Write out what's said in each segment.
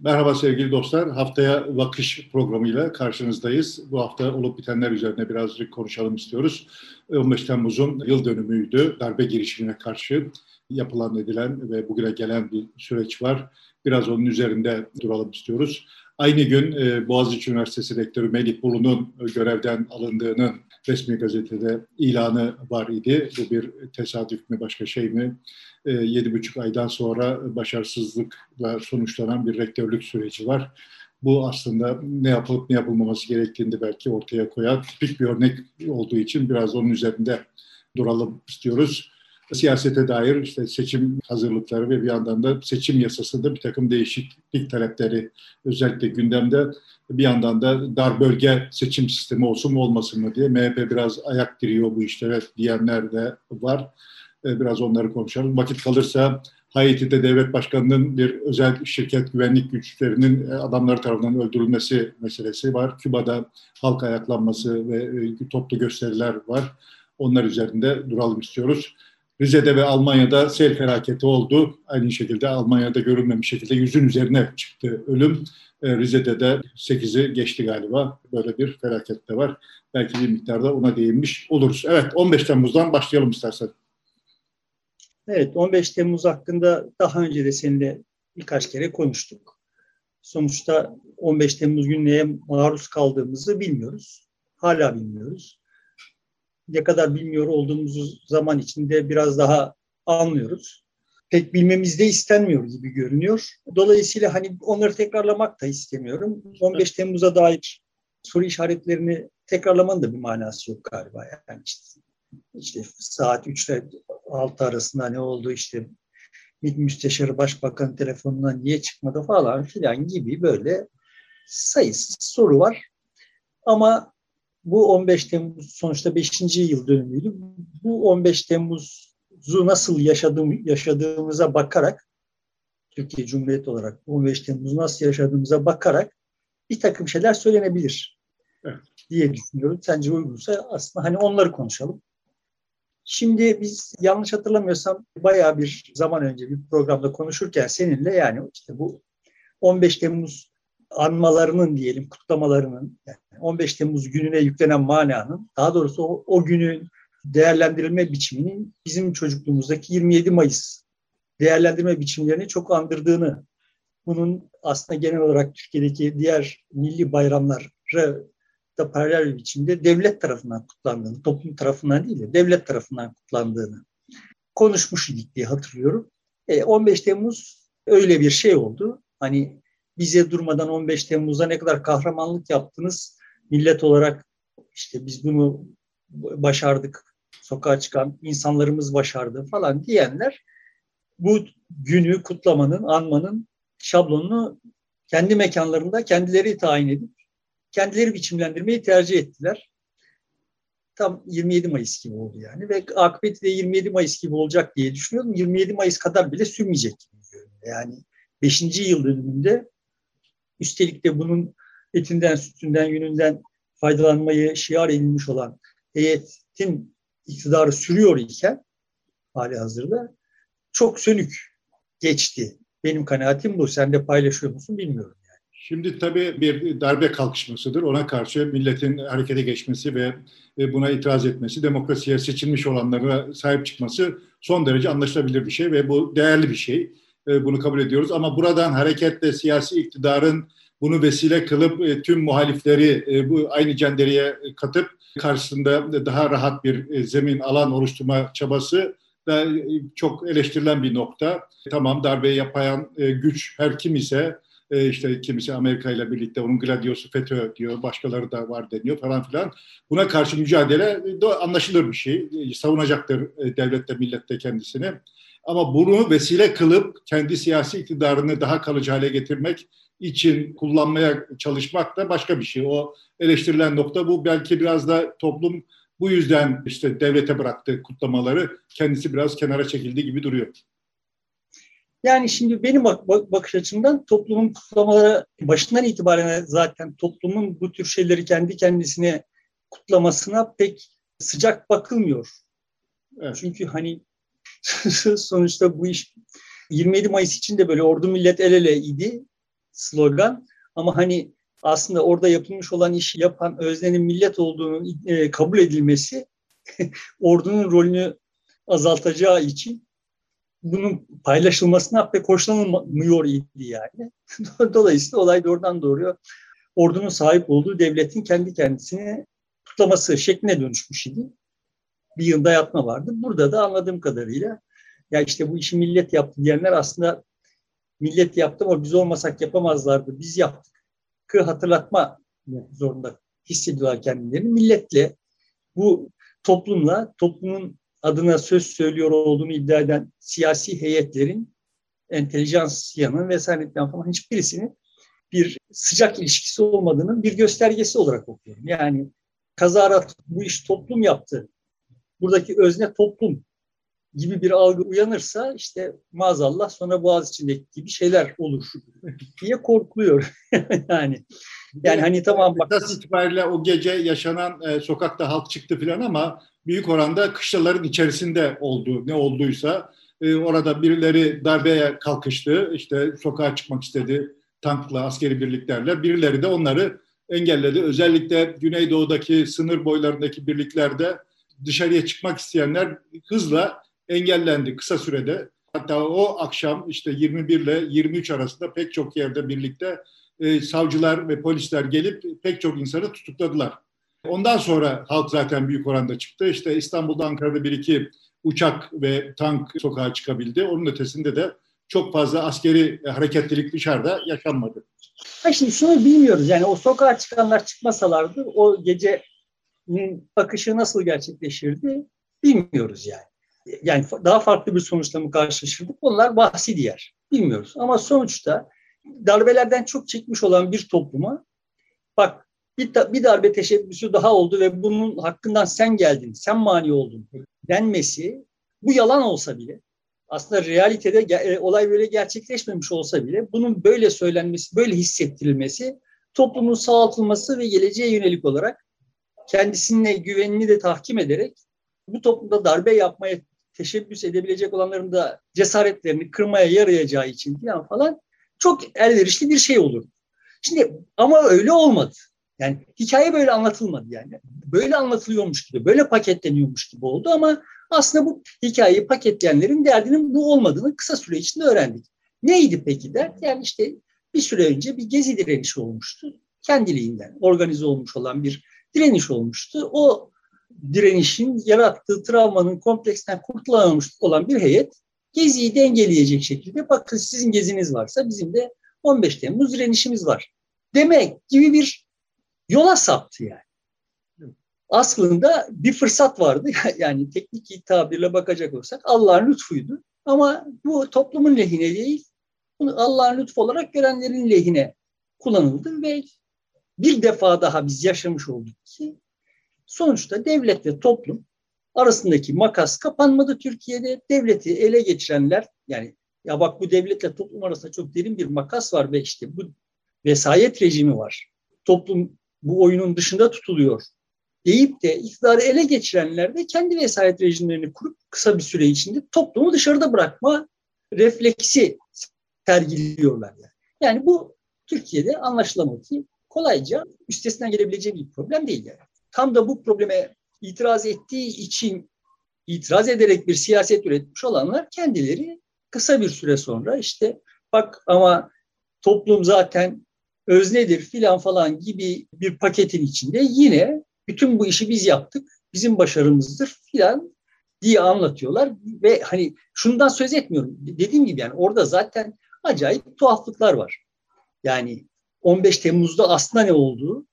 Merhaba sevgili dostlar. Haftaya Vakış programıyla karşınızdayız. Bu hafta olup bitenler üzerine birazcık konuşalım istiyoruz. 15 Temmuz'un yıl dönümüydü. Darbe girişimine karşı yapılan edilen ve bugüne gelen bir süreç var. Biraz onun üzerinde duralım istiyoruz. Aynı gün e, Boğaziçi Üniversitesi Rektörü Melih Bulu'nun görevden alındığının resmi gazetede ilanı var idi. Bu bir tesadüf mü başka şey mi? E, yedi buçuk aydan sonra başarısızlıkla sonuçlanan bir rektörlük süreci var. Bu aslında ne yapılıp ne yapılmaması gerektiğini belki ortaya koyan tipik bir örnek olduğu için biraz onun üzerinde duralım istiyoruz siyasete dair işte seçim hazırlıkları ve bir yandan da seçim yasasında bir takım değişiklik talepleri özellikle gündemde bir yandan da dar bölge seçim sistemi olsun mu olmasın mı diye MHP biraz ayak giriyor bu işlere diyenler de var. Ee, biraz onları konuşalım. Vakit kalırsa Haiti'de devlet başkanının bir özel şirket güvenlik güçlerinin e, adamları tarafından öldürülmesi meselesi var. Küba'da halk ayaklanması ve e, toplu gösteriler var. Onlar üzerinde duralım istiyoruz. Rize'de ve Almanya'da sel felaketi oldu. Aynı şekilde Almanya'da görülmemiş şekilde yüzün üzerine çıktı ölüm. Ee, Rize'de de 8'i geçti galiba. Böyle bir felaket de var. Belki bir miktarda ona değinmiş oluruz. Evet 15 Temmuz'dan başlayalım istersen. Evet 15 Temmuz hakkında daha önce de seninle birkaç kere konuştuk. Sonuçta 15 Temmuz günü maruz kaldığımızı bilmiyoruz. Hala bilmiyoruz ne kadar bilmiyor olduğumuz zaman içinde biraz daha anlıyoruz. Pek bilmemiz de istenmiyor gibi görünüyor. Dolayısıyla hani onları tekrarlamak da istemiyorum. 15 Temmuz'a dair soru işaretlerini tekrarlamanın da bir manası yok galiba. Yani işte, işte saat 3 ile 6 arasında ne oldu işte MİT Müsteşarı Başbakan telefonuna niye çıkmadı falan filan gibi böyle sayısız soru var. Ama bu 15 Temmuz sonuçta 5. yıl dönümüydü. Bu 15 Temmuz'u nasıl yaşadığım, yaşadığımıza bakarak Türkiye Cumhuriyeti olarak 15 Temmuz'u nasıl yaşadığımıza bakarak bir takım şeyler söylenebilir evet. diye düşünüyorum. Sence uygunsa aslında hani onları konuşalım. Şimdi biz yanlış hatırlamıyorsam bayağı bir zaman önce bir programda konuşurken seninle yani işte bu 15 Temmuz anmalarının diyelim kutlamalarının yani 15 Temmuz gününe yüklenen mananın daha doğrusu o, o günün değerlendirilme biçiminin bizim çocukluğumuzdaki 27 Mayıs değerlendirme biçimlerini çok andırdığını bunun aslında genel olarak Türkiye'deki diğer milli bayramları da paralel bir biçimde devlet tarafından kutlandığını, toplum tarafından değil de devlet tarafından kutlandığını konuşmuş idik diye hatırlıyorum. E, 15 Temmuz öyle bir şey oldu. Hani bize durmadan 15 Temmuz'da ne kadar kahramanlık yaptınız millet olarak işte biz bunu başardık sokağa çıkan insanlarımız başardı falan diyenler bu günü kutlamanın, anmanın şablonunu kendi mekanlarında kendileri tayin edip kendileri biçimlendirmeyi tercih ettiler. Tam 27 Mayıs gibi oldu yani ve akıbeti de 27 Mayıs gibi olacak diye düşünüyorum. 27 Mayıs kadar bile sürmeyecek gibi görünüyor. Yani 5. yıl dönümünde Üstelik de bunun etinden, sütünden, yününden faydalanmayı şiar edilmiş olan heyetin iktidarı sürüyor iken hali hazırda çok sönük geçti. Benim kanaatim bu. Sen de paylaşıyor musun bilmiyorum. Yani. Şimdi tabii bir darbe kalkışmasıdır. Ona karşı milletin harekete geçmesi ve buna itiraz etmesi, demokrasiye seçilmiş olanlara sahip çıkması son derece anlaşılabilir bir şey ve bu değerli bir şey. E, bunu kabul ediyoruz. Ama buradan hareketle siyasi iktidarın bunu vesile kılıp e, tüm muhalifleri e, bu aynı cendereye katıp karşısında daha rahat bir zemin alan oluşturma çabası da çok eleştirilen bir nokta. Tamam darbe yapan güç her kim ise işte kimisi Amerika ile birlikte onun gladyosu FETÖ diyor, başkaları da var deniyor falan filan. Buna karşı mücadele anlaşılır bir şey. Savunacaktır devlette, millette kendisini. Ama bunu vesile kılıp kendi siyasi iktidarını daha kalıcı hale getirmek için kullanmaya çalışmak da başka bir şey. O eleştirilen nokta bu. Belki biraz da toplum bu yüzden işte devlete bıraktı kutlamaları. Kendisi biraz kenara çekildi gibi duruyor. Yani şimdi benim bak, bak, bakış açımdan toplumun kutlamaları başından itibaren zaten toplumun bu tür şeyleri kendi kendisine kutlamasına pek sıcak bakılmıyor. Evet. Çünkü hani sonuçta bu iş 27 Mayıs için de böyle ordu millet el ele idi. slogan. Ama hani aslında orada yapılmış olan işi yapan öznenin millet olduğunu e, kabul edilmesi ordunun rolünü azaltacağı için bunun paylaşılmasına pek hoşlanılmıyor idi yani. Dolayısıyla olay doğrudan doğruya ordunun sahip olduğu devletin kendi kendisini tutlaması şekline dönüşmüş idi. Bir yılda yatma vardı. Burada da anladığım kadarıyla ya işte bu işi millet yaptı diyenler aslında millet yaptı ama biz olmasak yapamazlardı. Biz yaptık. Kı hatırlatma zorunda hissediyorlar kendilerini. Milletle bu toplumla, toplumun adına söz söylüyor olduğunu iddia eden siyasi heyetlerin, entelijansiyanın vesaire falan hiçbirisinin bir sıcak ilişkisi olmadığının bir göstergesi olarak okuyorum. Yani kazara bu iş toplum yaptı. Buradaki özne toplum gibi bir algı uyanırsa işte maazallah sonra boğaz içindeki gibi şeyler olur diye korkuluyor. yani yani hani tamam bak. Esas itibariyle o gece yaşanan e, sokakta halk çıktı filan ama büyük oranda kışlaların içerisinde oldu ne olduysa. E, orada birileri darbeye kalkıştı, işte sokağa çıkmak istedi tankla, askeri birliklerle. Birileri de onları engelledi. Özellikle Güneydoğu'daki sınır boylarındaki birliklerde dışarıya çıkmak isteyenler hızla engellendi kısa sürede. Hatta o akşam işte 21 ile 23 arasında pek çok yerde birlikte e, savcılar ve polisler gelip pek çok insanı tutukladılar. Ondan sonra halk zaten büyük oranda çıktı. İşte İstanbul'da, Ankara'da bir iki uçak ve tank sokağa çıkabildi. Onun ötesinde de çok fazla askeri hareketlilik dışarıda yaşanmadı. Ha şimdi şunu bilmiyoruz. Yani o sokağa çıkanlar çıkmasalardı o gecenin akışı nasıl gerçekleşirdi bilmiyoruz yani. Yani daha farklı bir sonuçla mı karşılaşırdık? Onlar bahsi diğer. Bilmiyoruz. Ama sonuçta darbelerden çok çekmiş olan bir topluma bak bir, bir darbe teşebbüsü daha oldu ve bunun hakkından sen geldin, sen mani oldun denmesi bu yalan olsa bile aslında realitede e, olay böyle gerçekleşmemiş olsa bile bunun böyle söylenmesi, böyle hissettirilmesi toplumun sağaltılması ve geleceğe yönelik olarak kendisine güvenini de tahkim ederek bu toplumda darbe yapmaya teşebbüs edebilecek olanların da cesaretlerini kırmaya yarayacağı için falan falan çok elverişli bir şey olur. Şimdi ama öyle olmadı. Yani hikaye böyle anlatılmadı yani. Böyle anlatılıyormuş gibi, böyle paketleniyormuş gibi oldu ama aslında bu hikayeyi paketleyenlerin derdinin bu olmadığını kısa süre içinde öğrendik. Neydi peki dert? Yani işte bir süre önce bir gezi direnişi olmuştu. Kendiliğinden organize olmuş olan bir direniş olmuştu. O direnişin yarattığı travmanın kompleksten kurtulamamış olan bir heyet geziyi dengeleyecek şekilde bakın sizin geziniz varsa bizim de 15 Temmuz direnişimiz var. Demek gibi bir yola saptı yani. Aslında bir fırsat vardı. Yani teknik tabirle bakacak olsak Allah'ın lütfuydu. Ama bu toplumun lehine değil, bunu Allah'ın lütfu olarak görenlerin lehine kullanıldı ve bir defa daha biz yaşamış olduk ki sonuçta devlet ve toplum arasındaki makas kapanmadı Türkiye'de. Devleti ele geçirenler yani ya bak bu devletle toplum arasında çok derin bir makas var ve işte bu vesayet rejimi var. Toplum bu oyunun dışında tutuluyor deyip de iktidarı ele geçirenler de kendi vesayet rejimlerini kurup kısa bir süre içinde toplumu dışarıda bırakma refleksi sergiliyorlar. Yani, yani bu Türkiye'de anlaşılamadı ki kolayca üstesinden gelebileceği bir problem değil yani. Tam da bu probleme itiraz ettiği için itiraz ederek bir siyaset üretmiş olanlar kendileri kısa bir süre sonra işte bak ama toplum zaten öznedir filan falan gibi bir paketin içinde yine bütün bu işi biz yaptık, bizim başarımızdır filan diye anlatıyorlar ve hani şundan söz etmiyorum. Dediğim gibi yani orada zaten acayip tuhaflıklar var. Yani 15 Temmuz'da aslında ne olduğu,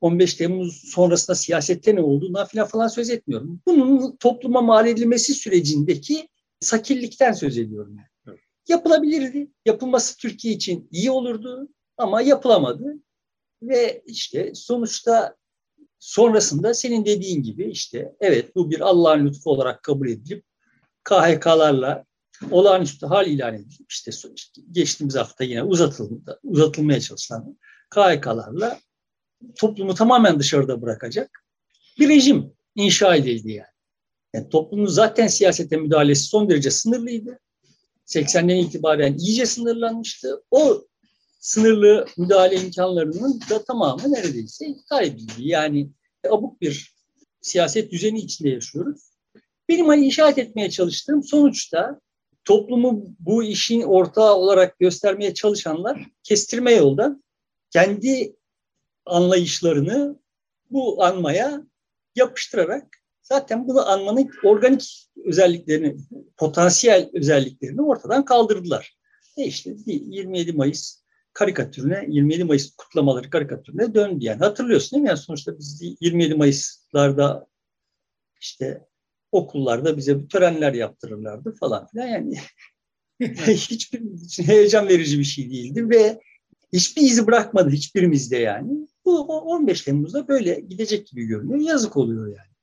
15 Temmuz sonrasında siyasette ne olduğuna falan falan söz etmiyorum. Bunun topluma mal edilmesi sürecindeki sakillikten söz ediyorum. Yani. Evet. Yapılabilirdi. Yapılması Türkiye için iyi olurdu ama yapılamadı. Ve işte sonuçta sonrasında senin dediğin gibi işte evet bu bir Allah'ın lütfu olarak kabul edilip KHK'larla olağanüstü hal ilan edilip işte geçtiğimiz hafta yine uzatıldı, uzatılmaya çalışılan KHK'larla toplumu tamamen dışarıda bırakacak bir rejim inşa edildi yani. yani toplumun zaten siyasete müdahalesi son derece sınırlıydı. 80'den itibaren iyice sınırlanmıştı. O sınırlı müdahale imkanlarının da tamamı neredeyse kaybedildi. Yani abuk bir siyaset düzeni içinde yaşıyoruz. Benim hani işaret etmeye çalıştığım sonuçta toplumu bu işin ortağı olarak göstermeye çalışanlar kestirme yoldan kendi anlayışlarını bu anmaya yapıştırarak zaten bunu anmanın organik özelliklerini, potansiyel özelliklerini ortadan kaldırdılar. E işte 27 Mayıs karikatürüne, 27 Mayıs kutlamaları karikatürüne döndü. Yani hatırlıyorsun değil mi? Yani sonuçta biz 27 Mayıs'larda işte okullarda bize bir törenler yaptırırlardı falan filan. Yani hiçbir heyecan verici bir şey değildi ve hiçbir izi bırakmadı hiçbirimizde yani. Bu 15 Temmuz'da böyle gidecek gibi görünüyor. Yazık oluyor yani.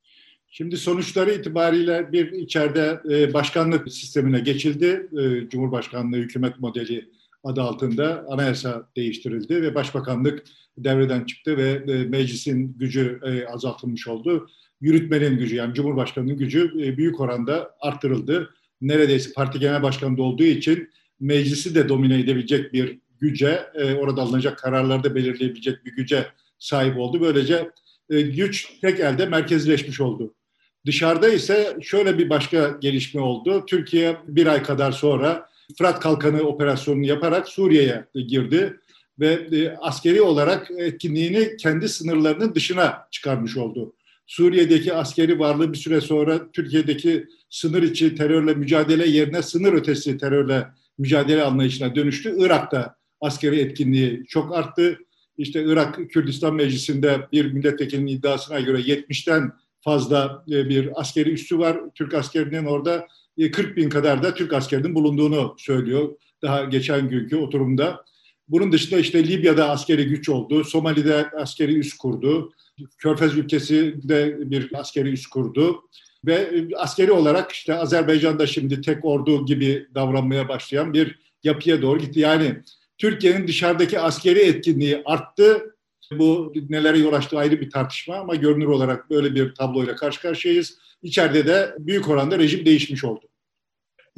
Şimdi sonuçları itibariyle bir içeride e, başkanlık sistemine geçildi. E, Cumhurbaşkanlığı hükümet modeli adı altında anayasa değiştirildi ve başbakanlık devreden çıktı ve e, meclisin gücü azaltılmış oldu. Yürütmenin gücü yani Cumhurbaşkanı'nın gücü büyük oranda arttırıldı. Neredeyse parti genel başkanı olduğu için meclisi de domine edebilecek bir güce, orada alınacak kararları da belirleyebilecek bir güce sahip oldu. Böylece güç tek elde merkezleşmiş oldu. Dışarıda ise şöyle bir başka gelişme oldu. Türkiye bir ay kadar sonra Fırat Kalkanı operasyonunu yaparak Suriye'ye girdi ve e, askeri olarak etkinliğini kendi sınırlarının dışına çıkarmış oldu. Suriye'deki askeri varlığı bir süre sonra Türkiye'deki sınır içi terörle mücadele yerine sınır ötesi terörle mücadele anlayışına dönüştü. Irak'ta askeri etkinliği çok arttı. İşte Irak Kürdistan Meclisi'nde bir milletvekilinin iddiasına göre 70'ten fazla e, bir askeri üssü var. Türk askerinin orada 40 e, bin kadar da Türk askerinin bulunduğunu söylüyor. Daha geçen günkü oturumda. Bunun dışında işte Libya'da askeri güç oldu. Somali'de askeri üs kurdu. Körfez ülkesi de bir askeri üs kurdu. Ve e, askeri olarak işte Azerbaycan'da şimdi tek ordu gibi davranmaya başlayan bir yapıya doğru gitti. Yani Türkiye'nin dışarıdaki askeri etkinliği arttı bu nelere yol açtığı ayrı bir tartışma ama görünür olarak böyle bir tabloyla karşı karşıyayız. İçeride de büyük oranda rejim değişmiş oldu.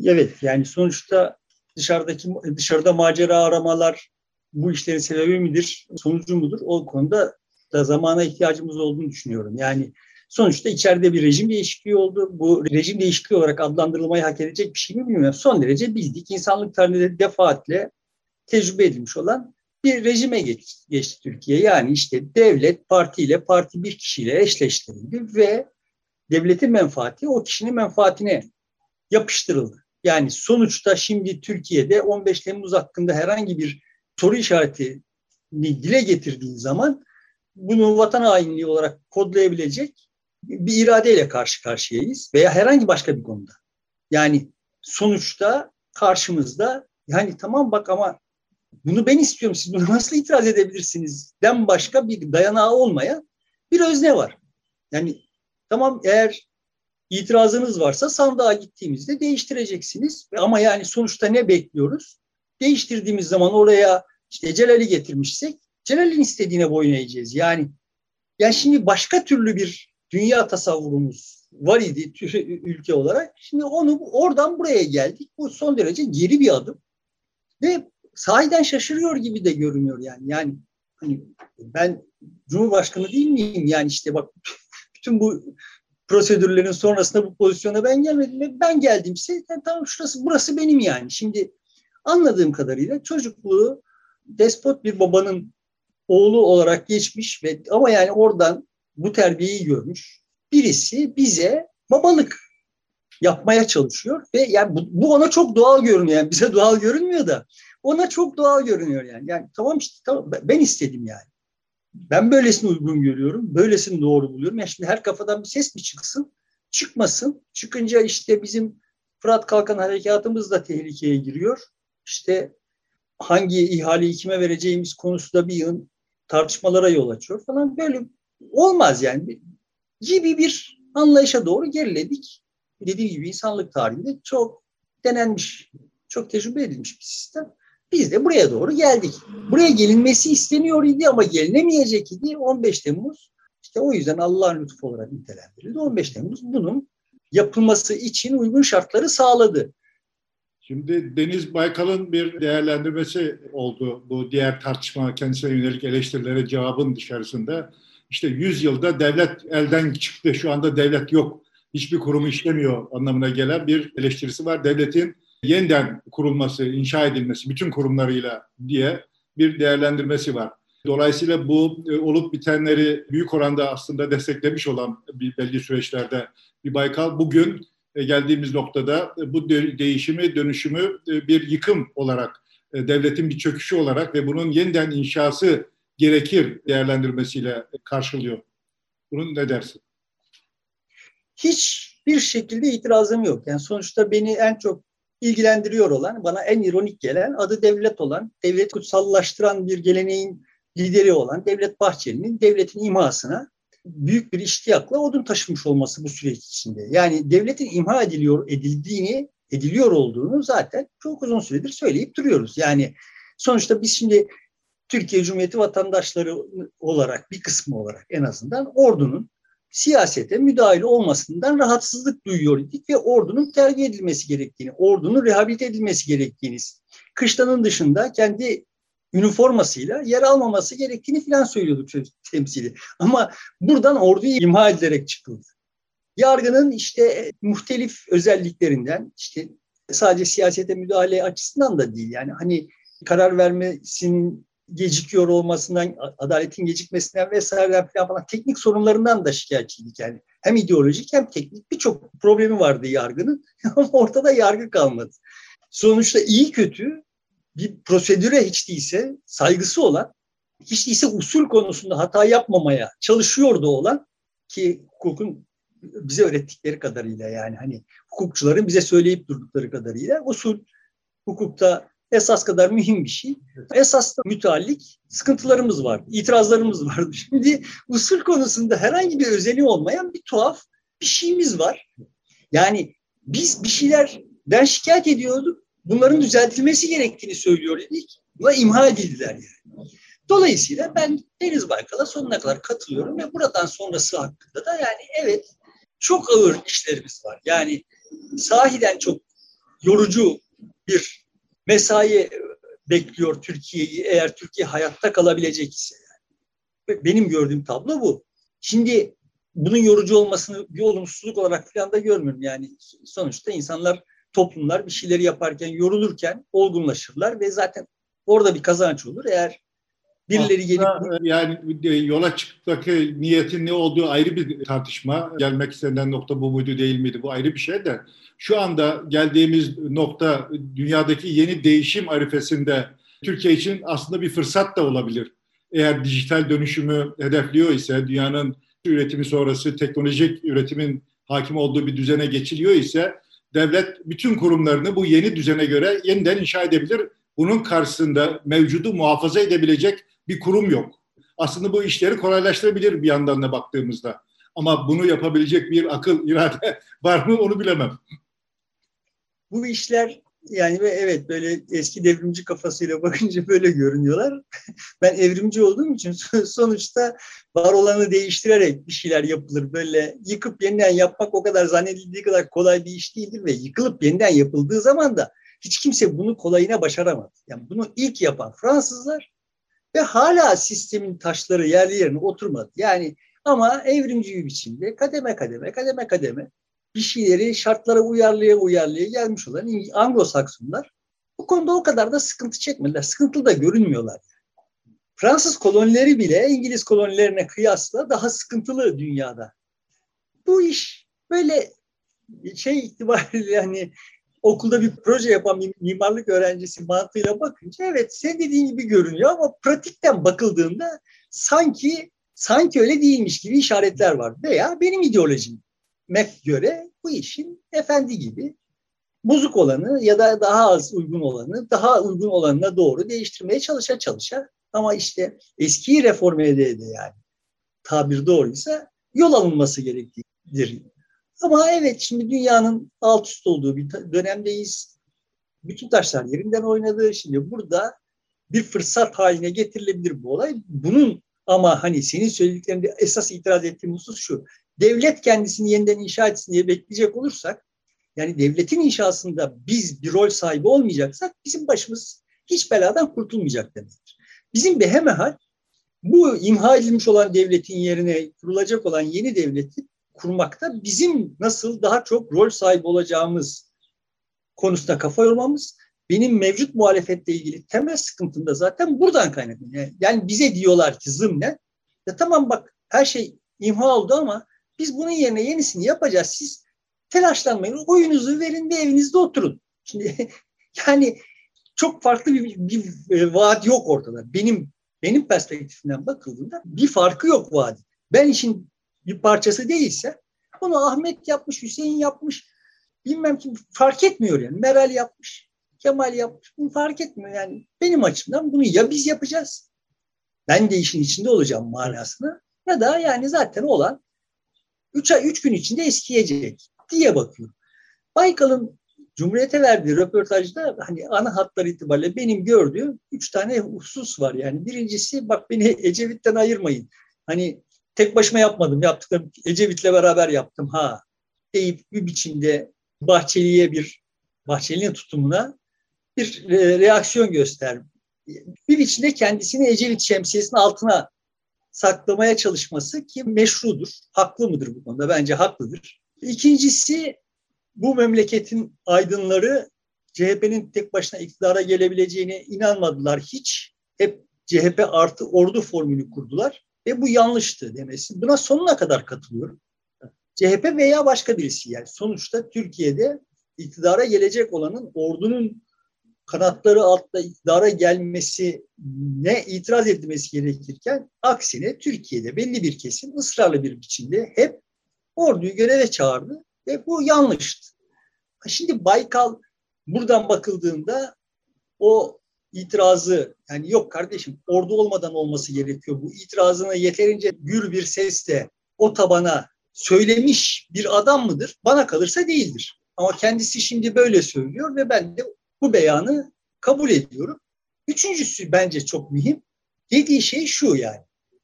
Evet yani sonuçta dışarıdaki dışarıda macera aramalar bu işlerin sebebi midir, sonucu mudur? O konuda da zamana ihtiyacımız olduğunu düşünüyorum. Yani sonuçta içeride bir rejim değişikliği oldu. Bu rejim değişikliği olarak adlandırılmayı hak edecek bir şey mi bilmiyorum. Son derece bildik. İnsanlık tarihinde defaatle tecrübe edilmiş olan bir rejime geçti, geçti Türkiye. Yani işte devlet partiyle, parti bir kişiyle eşleştirildi ve devletin menfaati o kişinin menfaatine yapıştırıldı. Yani sonuçta şimdi Türkiye'de 15 Temmuz hakkında herhangi bir soru işareti dile getirdiğin zaman bunu vatan hainliği olarak kodlayabilecek bir iradeyle karşı karşıyayız veya herhangi başka bir konuda. Yani sonuçta karşımızda yani tamam bak ama bunu ben istiyorum siz bunu nasıl itiraz edebilirsiniz den başka bir dayanağı olmayan bir özne var. Yani tamam eğer itirazınız varsa sandığa gittiğimizde değiştireceksiniz. Ama yani sonuçta ne bekliyoruz? Değiştirdiğimiz zaman oraya işte Celal'i getirmişsek Celal'in istediğine boyun eğeceğiz. Yani yani şimdi başka türlü bir dünya tasavvurumuz var idi ülke olarak. Şimdi onu oradan buraya geldik. Bu son derece geri bir adım. Ve sahiden şaşırıyor gibi de görünüyor yani. Yani hani ben Cumhurbaşkanı değil miyim? Yani işte bak bütün bu prosedürlerin sonrasında bu pozisyona ben gelmedim. Ben geldimse yani tamam şurası burası benim yani. Şimdi anladığım kadarıyla çocukluğu despot bir babanın oğlu olarak geçmiş ve ama yani oradan bu terbiyeyi görmüş birisi bize babalık yapmaya çalışıyor ve yani bu, bu ona çok doğal görünüyor. Yani bize doğal görünmüyor da ona çok doğal görünüyor yani. Yani tamam işte tamam ben istedim yani. Ben böylesini uygun görüyorum. Böylesini doğru buluyorum. Yani şimdi her kafadan bir ses mi çıksın? Çıkmasın. Çıkınca işte bizim Fırat Kalkan harekatımız da tehlikeye giriyor. İşte hangi ihaleyi kime vereceğimiz konusunda bir yığın tartışmalara yol açıyor falan. Böyle olmaz yani. Gibi bir anlayışa doğru geriledik. Dediğim gibi insanlık tarihinde çok denenmiş, çok tecrübe edilmiş bir sistem. Biz de buraya doğru geldik. Buraya gelinmesi isteniyor idi ama gelinemeyecek idi. 15 Temmuz işte o yüzden Allah'ın lütfu olarak nitelendirildi. 15 Temmuz bunun yapılması için uygun şartları sağladı. Şimdi Deniz Baykal'ın bir değerlendirmesi oldu bu diğer tartışma kendisine yönelik eleştirilere cevabın dışarısında. İşte 100 yılda devlet elden çıktı, şu anda devlet yok, hiçbir kurumu işlemiyor anlamına gelen bir eleştirisi var. Devletin yeniden kurulması, inşa edilmesi bütün kurumlarıyla diye bir değerlendirmesi var. Dolayısıyla bu e, olup bitenleri büyük oranda aslında desteklemiş olan bir belli süreçlerde bir Baykal bugün geldiğimiz noktada e, bu değişimi, dönüşümü bir yıkım olarak, devletin bir çöküşü olarak ve bunun yeniden inşası gerekir değerlendirmesiyle karşılıyor. Bunun ne dersin? Hiçbir şekilde itirazım yok. Yani sonuçta beni en çok ilgilendiriyor olan, bana en ironik gelen, adı devlet olan, devlet kutsallaştıran bir geleneğin lideri olan Devlet Bahçeli'nin devletin imhasına büyük bir iştiyakla odun taşımış olması bu süreç içinde. Yani devletin imha ediliyor edildiğini, ediliyor olduğunu zaten çok uzun süredir söyleyip duruyoruz. Yani sonuçta biz şimdi Türkiye Cumhuriyeti vatandaşları olarak bir kısmı olarak en azından ordunun siyasete müdahil olmasından rahatsızlık duyuyor idik ve ordunun terbiye edilmesi gerektiğini, ordunun rehabilite edilmesi gerektiğini, kışlanın dışında kendi üniformasıyla yer almaması gerektiğini filan söylüyorduk temsili. Ama buradan orduyu imha edilerek çıkıldı. Yargının işte muhtelif özelliklerinden işte sadece siyasete müdahale açısından da değil yani hani karar vermesinin gecikiyor olmasından, adaletin gecikmesinden vesaire falan teknik sorunlarından da şikayetçiydik yani. Hem ideolojik hem teknik birçok problemi vardı yargının ama ortada yargı kalmadı. Sonuçta iyi kötü bir prosedüre hiç değilse saygısı olan, hiç değilse usul konusunda hata yapmamaya çalışıyordu olan ki hukukun bize öğrettikleri kadarıyla yani hani hukukçuların bize söyleyip durdukları kadarıyla usul hukukta esas kadar mühim bir şey. Esas da müteallik sıkıntılarımız var, itirazlarımız vardı. Şimdi usul konusunda herhangi bir özeli olmayan bir tuhaf bir şeyimiz var. Yani biz bir şeylerden şikayet ediyorduk bunların düzeltilmesi gerektiğini söylüyor idik. Buna imha edildiler yani. Dolayısıyla ben Deniz Baykal'a sonuna kadar katılıyorum ve buradan sonrası hakkında da yani evet çok ağır işlerimiz var. Yani sahiden çok yorucu bir mesai bekliyor Türkiye'yi eğer Türkiye hayatta kalabilecek ise. Yani. Benim gördüğüm tablo bu. Şimdi bunun yorucu olmasını bir olumsuzluk olarak falan da görmüyorum. Yani sonuçta insanlar toplumlar bir şeyleri yaparken, yorulurken olgunlaşırlar ve zaten orada bir kazanç olur. Eğer birileri gelip... Yani yola çıktaki niyetin ne olduğu ayrı bir tartışma. Gelmek istenen nokta bu muydu değil miydi bu ayrı bir şey de. Şu anda geldiğimiz nokta dünyadaki yeni değişim arifesinde Türkiye için aslında bir fırsat da olabilir. Eğer dijital dönüşümü hedefliyor ise dünyanın üretimi sonrası teknolojik üretimin hakim olduğu bir düzene geçiliyor ise devlet bütün kurumlarını bu yeni düzene göre yeniden inşa edebilir. Bunun karşısında mevcudu muhafaza edebilecek bir kurum yok. Aslında bu işleri kolaylaştırabilir bir yandan da baktığımızda. Ama bunu yapabilecek bir akıl, irade var mı onu bilemem. Bu işler yani ve evet böyle eski devrimci kafasıyla bakınca böyle görünüyorlar. ben evrimci olduğum için sonuçta var olanı değiştirerek bir şeyler yapılır. Böyle yıkıp yeniden yapmak o kadar zannedildiği kadar kolay bir iş değildir ve yıkılıp yeniden yapıldığı zaman da hiç kimse bunu kolayına başaramaz. Yani bunu ilk yapan Fransızlar ve hala sistemin taşları yerli yerine oturmadı. Yani ama evrimci bir biçimde kademe kademe kademe kademe bir şeyleri şartlara uyarlaya uyarlaya gelmiş olan Anglo-Saksonlar bu konuda o kadar da sıkıntı çekmediler. Sıkıntılı da görünmüyorlar. Fransız kolonileri bile İngiliz kolonilerine kıyasla daha sıkıntılı dünyada. Bu iş böyle şey itibariyle yani okulda bir proje yapan bir mimarlık öğrencisi mantığıyla bakınca evet sen dediğin gibi görünüyor ama pratikten bakıldığında sanki sanki öyle değilmiş gibi işaretler var. Veya benim ideolojim Mac göre bu işin efendi gibi bozuk olanı ya da daha az uygun olanı daha uygun olanına doğru değiştirmeye çalışa çalışa ama işte eskiyi reforme ede ede yani tabir doğruysa yol alınması gerektiğidir. Ama evet şimdi dünyanın alt üst olduğu bir dönemdeyiz. Bütün taşlar yerinden oynadı. Şimdi burada bir fırsat haline getirilebilir bu olay. Bunun ama hani senin söylediklerinde esas itiraz ettiğim husus şu devlet kendisini yeniden inşa etsin diye bekleyecek olursak Yani devletin inşasında biz bir rol sahibi olmayacaksak bizim başımız hiç beladan kurtulmayacak demektir. Bizim behemehal bu imha edilmiş olan devletin yerine kurulacak olan yeni devleti kurmakta bizim nasıl daha çok rol sahibi olacağımız konusunda kafa yormamız benim mevcut muhalefetle ilgili temel sıkıntım da zaten buradan kaynaklanıyor. Yani bize diyorlar ki zımnen ya tamam bak her şey imha oldu ama biz bunun yerine yenisini yapacağız. Siz telaşlanmayın. Oyunuzu verin ve evinizde oturun. Şimdi yani çok farklı bir, bir, vaat yok ortada. Benim benim perspektifimden bakıldığında bir farkı yok vaadi. Ben işin bir parçası değilse bunu Ahmet yapmış, Hüseyin yapmış, bilmem kim fark etmiyor yani. Meral yapmış, Kemal yapmış. Bunu fark etmiyor yani. Benim açımdan bunu ya biz yapacağız. Ben de işin içinde olacağım manasına ya da yani zaten olan 3 ay 3 gün içinde eskiyecek diye bakıyor. Baykal'ın Cumhuriyet'e verdiği röportajda hani ana hatlar itibariyle benim gördüğüm üç tane husus var yani. Birincisi bak beni Ecevit'ten ayırmayın. Hani tek başıma yapmadım. Yaptıklarım Ecevit'le beraber yaptım ha deyip bir biçimde Bahçeli'ye bir Bahçeli'nin tutumuna bir e, reaksiyon göster. Bir biçimde kendisini Ecevit şemsiyesinin altına saklamaya çalışması ki meşrudur. Haklı mıdır bu konuda? Bence haklıdır. İkincisi bu memleketin aydınları CHP'nin tek başına iktidara gelebileceğine inanmadılar hiç. Hep CHP artı ordu formülü kurdular ve bu yanlıştı demesi. Buna sonuna kadar katılıyorum. CHP veya başka birisi yani sonuçta Türkiye'de iktidara gelecek olanın ordunun kanatları altta iktidara gelmesi ne itiraz edilmesi gerekirken aksine Türkiye'de belli bir kesim ısrarlı bir biçimde hep orduyu göreve çağırdı ve bu yanlıştı. Şimdi Baykal buradan bakıldığında o itirazı yani yok kardeşim ordu olmadan olması gerekiyor. Bu itirazını yeterince gür bir sesle o tabana söylemiş bir adam mıdır? Bana kalırsa değildir. Ama kendisi şimdi böyle söylüyor ve ben de bu beyanı kabul ediyorum. Üçüncüsü bence çok mühim. Dediği şey şu yani.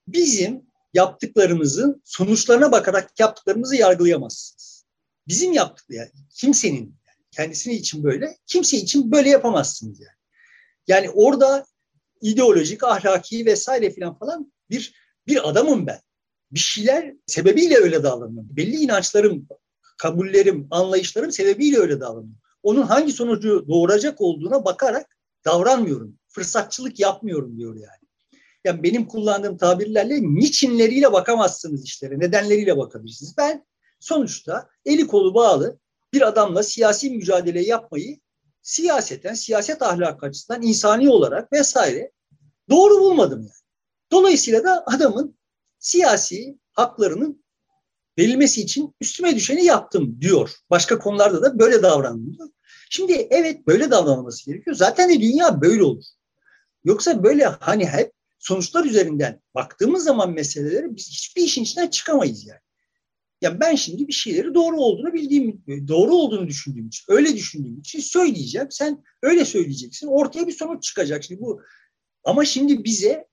Bizim yaptıklarımızın sonuçlarına bakarak yaptıklarımızı yargılayamazsınız. Bizim yaptık yani kimsenin kendisini için böyle, kimse için böyle yapamazsınız yani. Yani orada ideolojik, ahlaki vesaire filan falan bir bir adamım ben. Bir şeyler sebebiyle öyle davranıyorum. Belli inançlarım, kabullerim, anlayışlarım sebebiyle öyle davranıyorum. Onun hangi sonucu doğuracak olduğuna bakarak davranmıyorum. Fırsatçılık yapmıyorum diyor yani. Yani benim kullandığım tabirlerle niçinleriyle bakamazsınız işlere, nedenleriyle bakabilirsiniz. Ben sonuçta eli kolu bağlı bir adamla siyasi mücadele yapmayı siyaseten, siyaset ahlakı açısından insani olarak vesaire doğru bulmadım yani. Dolayısıyla da adamın siyasi haklarının verilmesi için üstüme düşeni yaptım diyor. Başka konularda da böyle davrandım diyor. Şimdi evet böyle davranılması gerekiyor. Zaten de dünya böyle olur. Yoksa böyle hani hep sonuçlar üzerinden baktığımız zaman meseleleri biz hiçbir işin içinden çıkamayız yani. Ya ben şimdi bir şeyleri doğru olduğunu bildiğim, doğru olduğunu düşündüğüm için, öyle düşündüğüm için söyleyeceğim. Sen öyle söyleyeceksin. Ortaya bir sonuç çıkacak. Şimdi bu ama şimdi bize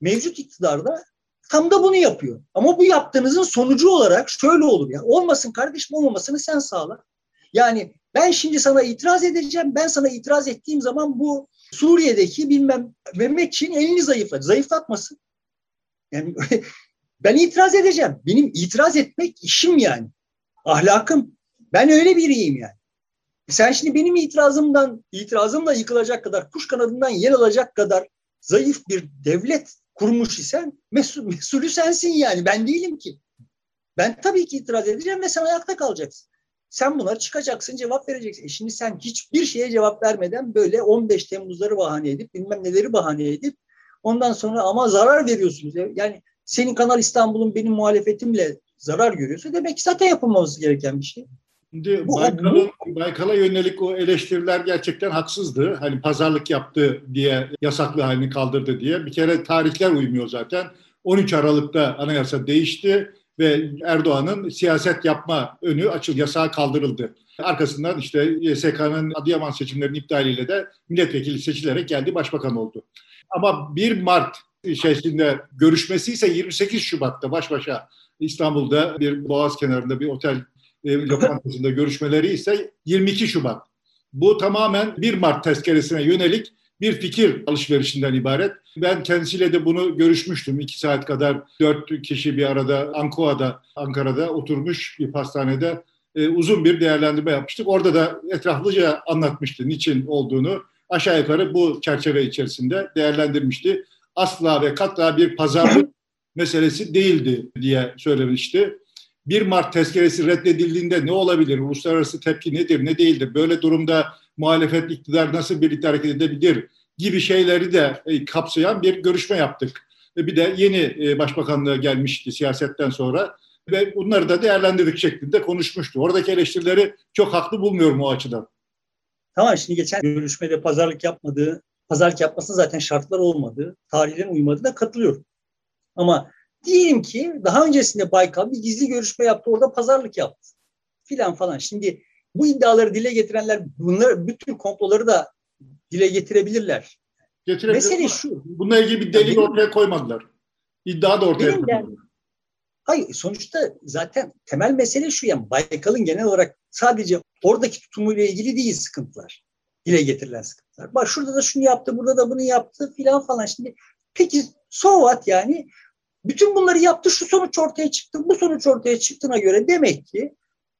mevcut iktidarda tam da bunu yapıyor. Ama bu yaptığınızın sonucu olarak şöyle olur ya. Olmasın kardeşim olmamasını sen sağla. Yani ben şimdi sana itiraz edeceğim. Ben sana itiraz ettiğim zaman bu Suriye'deki bilmem Mehmetçiğin elini zayıflat. Zayıflatmasın. Yani ben itiraz edeceğim. Benim itiraz etmek işim yani. Ahlakım. Ben öyle biriyim yani. Sen şimdi benim itirazımdan, itirazımla yıkılacak kadar, kuş kanadından yer alacak kadar zayıf bir devlet kurmuş isen mesul, mesulü sensin yani. Ben değilim ki. Ben tabii ki itiraz edeceğim ve sen ayakta kalacaksın. Sen buna çıkacaksın, cevap vereceksin. E şimdi sen hiçbir şeye cevap vermeden böyle 15 Temmuzları bahane edip, bilmem neleri bahane edip ondan sonra ama zarar veriyorsunuz. Yani senin Kanal İstanbul'un benim muhalefetimle zarar görüyorsa demek ki zaten yapılmaması gereken bir şey. Şimdi Baykal'a, Baykal'a yönelik o eleştiriler gerçekten haksızdı. Hani pazarlık yaptı diye, yasaklı halini kaldırdı diye. Bir kere tarihler uymuyor zaten. 13 Aralık'ta anayasa değişti ve Erdoğan'ın siyaset yapma önü açıl, yasağı kaldırıldı. Arkasından işte YSK'nın Adıyaman seçimlerinin iptaliyle de milletvekili seçilerek geldi başbakan oldu. Ama 1 Mart içerisinde görüşmesi ise 28 Şubat'ta baş başa İstanbul'da bir boğaz kenarında bir otel e, lokantasında görüşmeleri ise 22 Şubat. Bu tamamen 1 Mart tezkeresine yönelik bir fikir alışverişinden ibaret. Ben kendisiyle de bunu görüşmüştüm. iki saat kadar dört kişi bir arada Ankoa'da, Ankara'da oturmuş bir pastanede e, uzun bir değerlendirme yapmıştık. Orada da etraflıca anlatmıştı niçin olduğunu. Aşağı yukarı bu çerçeve içerisinde değerlendirmişti. Asla ve katla bir pazarlık meselesi değildi diye söylemişti. 1 Mart tezkeresi reddedildiğinde ne olabilir? Uluslararası tepki nedir, ne değildir? Böyle durumda muhalefet, iktidar nasıl birlikte hareket edebilir gibi şeyleri de e, kapsayan bir görüşme yaptık. Bir de yeni e, başbakanlığa gelmişti siyasetten sonra ve bunları da değerlendirdik şeklinde konuşmuştu. Oradaki eleştirileri çok haklı bulmuyorum o açıdan. Tamam şimdi geçen görüşmede pazarlık yapmadığı, pazarlık yapmasının zaten şartlar olmadığı, tarihlerin uymadığına katılıyorum. Ama diyelim ki daha öncesinde Baykal bir gizli görüşme yaptı, orada pazarlık yaptı filan falan. Şimdi bu iddiaları dile getirenler bunlar bütün komploları da dile getirebilirler. Mesele şu. Bununla ilgili bir delil ortaya koymadılar. İddia da ortaya koymadılar. Hayır sonuçta zaten temel mesele şu yani Baykal'ın genel olarak sadece oradaki tutumuyla ilgili değil sıkıntılar. Dile getirilen sıkıntılar. Bak şurada da şunu yaptı, burada da bunu yaptı filan falan. Şimdi peki so what yani bütün bunları yaptı şu sonuç ortaya çıktı. Bu sonuç ortaya çıktığına göre demek ki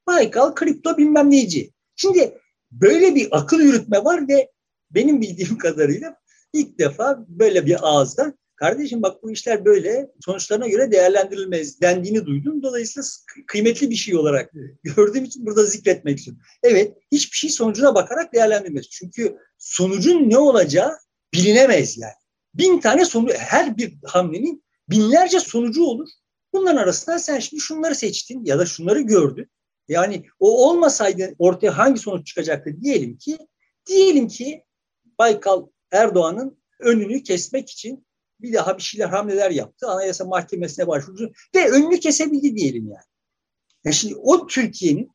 Baykal kripto bilmem neyci. Şimdi böyle bir akıl yürütme var ve benim bildiğim kadarıyla ilk defa böyle bir ağızda kardeşim bak bu işler böyle sonuçlarına göre değerlendirilmez dendiğini duydum. Dolayısıyla kıymetli bir şey olarak gördüğüm için burada zikretmek istiyorum. Evet hiçbir şey sonucuna bakarak değerlendirmez. Çünkü sonucun ne olacağı bilinemez yani. Bin tane sonucu her bir hamlenin binlerce sonucu olur. Bunların arasında sen şimdi şunları seçtin ya da şunları gördün. Yani o olmasaydı ortaya hangi sonuç çıkacaktı diyelim ki diyelim ki Baykal Erdoğan'ın önünü kesmek için bir daha bir şeyler hamleler yaptı. Anayasa Mahkemesi'ne başvurdu ve önünü kesebildi diyelim yani. yani şimdi o Türkiye'nin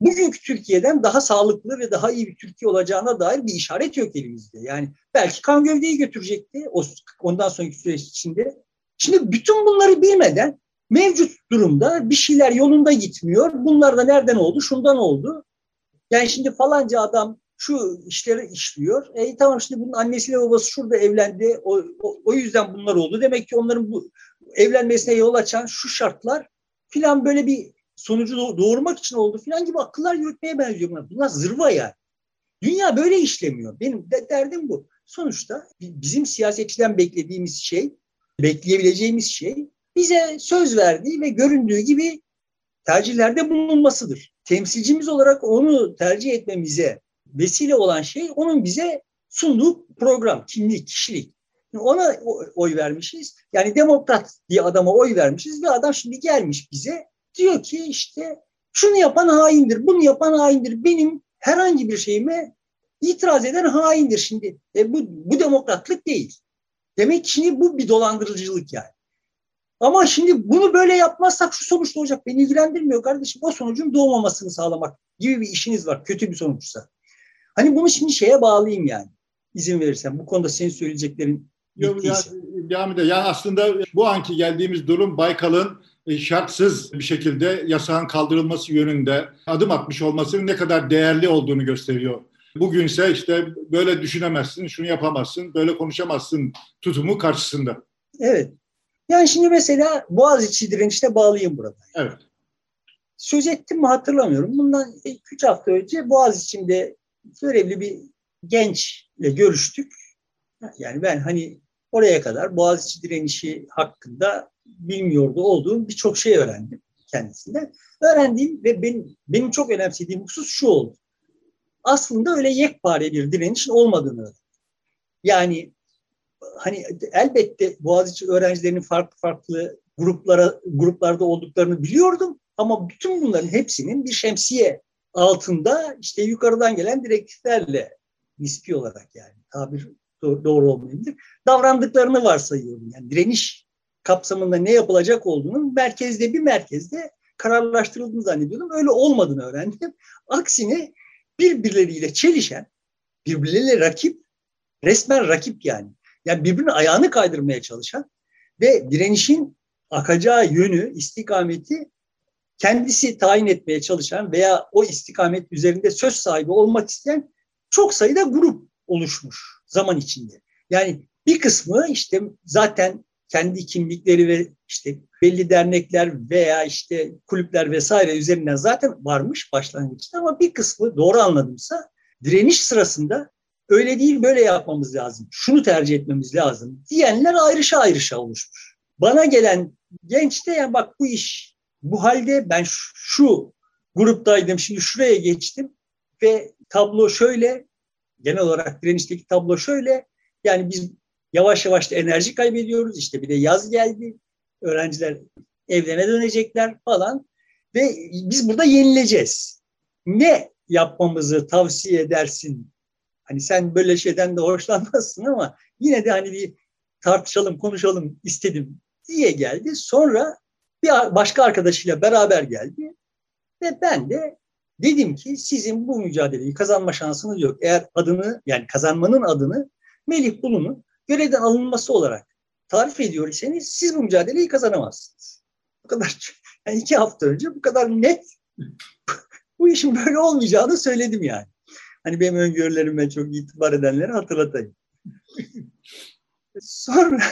bugünkü Türkiye'den daha sağlıklı ve daha iyi bir Türkiye olacağına dair bir işaret yok elimizde. Yani belki kan gövdeyi götürecekti o, ondan sonraki süreç içinde. Şimdi bütün bunları bilmeden mevcut durumda bir şeyler yolunda gitmiyor. Bunlar da nereden oldu? Şundan oldu. Yani şimdi falanca adam şu işleri işliyor. E tamam şimdi bunun annesiyle babası şurada evlendi. O, o, o yüzden bunlar oldu. Demek ki onların bu evlenmesine yol açan şu şartlar filan böyle bir sonucu doğurmak için oldu filan gibi akıllar yürütmeye benziyor bunlar. Bunlar zırva yani. Dünya böyle işlemiyor. Benim de derdim bu. Sonuçta bizim siyasetçiden beklediğimiz şey, bekleyebileceğimiz şey bize söz verdiği ve göründüğü gibi tercihlerde bulunmasıdır. Temsilcimiz olarak onu tercih etmemize vesile olan şey onun bize sunduğu program, kimlik, kişilik. Ona oy vermişiz. Yani demokrat diye adama oy vermişiz ve adam şimdi gelmiş bize diyor ki işte şunu yapan haindir, bunu yapan haindir. Benim herhangi bir şeyime itiraz eden haindir şimdi. E bu, bu demokratlık değil. Demek ki şimdi bu bir dolandırıcılık yani. Ama şimdi bunu böyle yapmazsak şu sonuç olacak. Beni ilgilendirmiyor kardeşim. O sonucun doğmamasını sağlamak gibi bir işiniz var. Kötü bir sonuçsa. Hani bunu şimdi şeye bağlayayım yani. İzin verirsen. Bu konuda senin söyleyeceklerin Yok ya, devam edelim. Yani aslında bu anki geldiğimiz durum Baykal'ın e, şartsız bir şekilde yasağın kaldırılması yönünde adım atmış olmasının ne kadar değerli olduğunu gösteriyor. Bugünse işte böyle düşünemezsin, şunu yapamazsın, böyle konuşamazsın tutumu karşısında. Evet. Yani şimdi mesela Boğaziçi direnişine bağlayayım burada. Evet. Söz ettim mi hatırlamıyorum. Bundan 3 hafta önce Boğaziçi'nde görevli bir gençle görüştük. Yani ben hani oraya kadar Boğaziçi direnişi hakkında bilmiyordu olduğum birçok şey öğrendim kendisinden. Öğrendiğim ve benim, benim çok önemsediğim husus şu oldu. Aslında öyle yekpare bir direnişin olmadığını. Yani hani elbette Boğaziçi öğrencilerinin farklı farklı gruplara gruplarda olduklarını biliyordum ama bütün bunların hepsinin bir şemsiye altında işte yukarıdan gelen direktiflerle nispi olarak yani tabir doğru olmayabilir. Davrandıklarını varsayıyorum. Yani direniş kapsamında ne yapılacak olduğunun merkezde bir merkezde kararlaştırıldığını zannediyordum. Öyle olmadığını öğrendim. Aksine birbirleriyle çelişen, birbirleriyle rakip, resmen rakip yani. Yani birbirinin ayağını kaydırmaya çalışan ve direnişin akacağı yönü, istikameti kendisi tayin etmeye çalışan veya o istikamet üzerinde söz sahibi olmak isteyen çok sayıda grup oluşmuş zaman içinde. Yani bir kısmı işte zaten kendi kimlikleri ve işte belli dernekler veya işte kulüpler vesaire üzerinden zaten varmış başlangıçta ama bir kısmı doğru anladımsa direniş sırasında öyle değil böyle yapmamız lazım. Şunu tercih etmemiz lazım diyenler ayrışa ayrışa oluşmuş. Bana gelen genç de yani bak bu iş bu halde ben şu gruptaydım şimdi şuraya geçtim ve tablo şöyle genel olarak direnişteki tablo şöyle yani biz yavaş yavaş da enerji kaybediyoruz işte bir de yaz geldi öğrenciler evlerine dönecekler falan ve biz burada yenileceğiz. Ne yapmamızı tavsiye edersin? Hani sen böyle şeyden de hoşlanmazsın ama yine de hani bir tartışalım, konuşalım istedim diye geldi. Sonra bir başka arkadaşıyla beraber geldi ve ben de dedim ki sizin bu mücadeleyi kazanma şansınız yok. Eğer adını yani kazanmanın adını Melih Bulu'nun görevden alınması olarak tarif ediyor iseniz siz bu mücadeleyi kazanamazsınız. Bu kadar yani iki hafta önce bu kadar net bu işin böyle olmayacağını söyledim yani. Hani benim öngörülerime çok itibar edenleri hatırlatayım. Sonra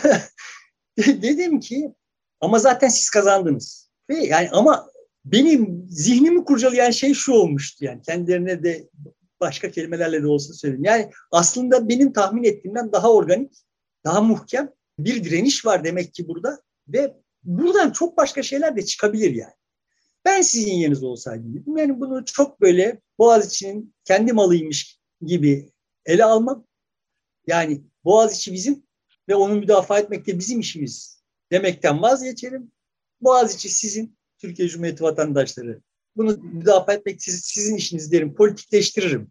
dedim ki ama zaten siz kazandınız. Ve yani ama benim zihnimi kurcalayan şey şu olmuştu yani kendilerine de başka kelimelerle de olsa söyleyeyim. Yani aslında benim tahmin ettiğimden daha organik, daha muhkem bir direniş var demek ki burada ve buradan çok başka şeyler de çıkabilir yani. Ben sizin yerinizde olsaydım yani bunu çok böyle Boğaziçi'nin kendi malıymış gibi ele almam. Yani Boğaziçi bizim ve onu müdafaa etmek de bizim işimiz demekten vazgeçerim. Boğaziçi sizin, Türkiye Cumhuriyeti vatandaşları. Bunu müdafaa etmek sizin işiniz derim, politikleştiririm.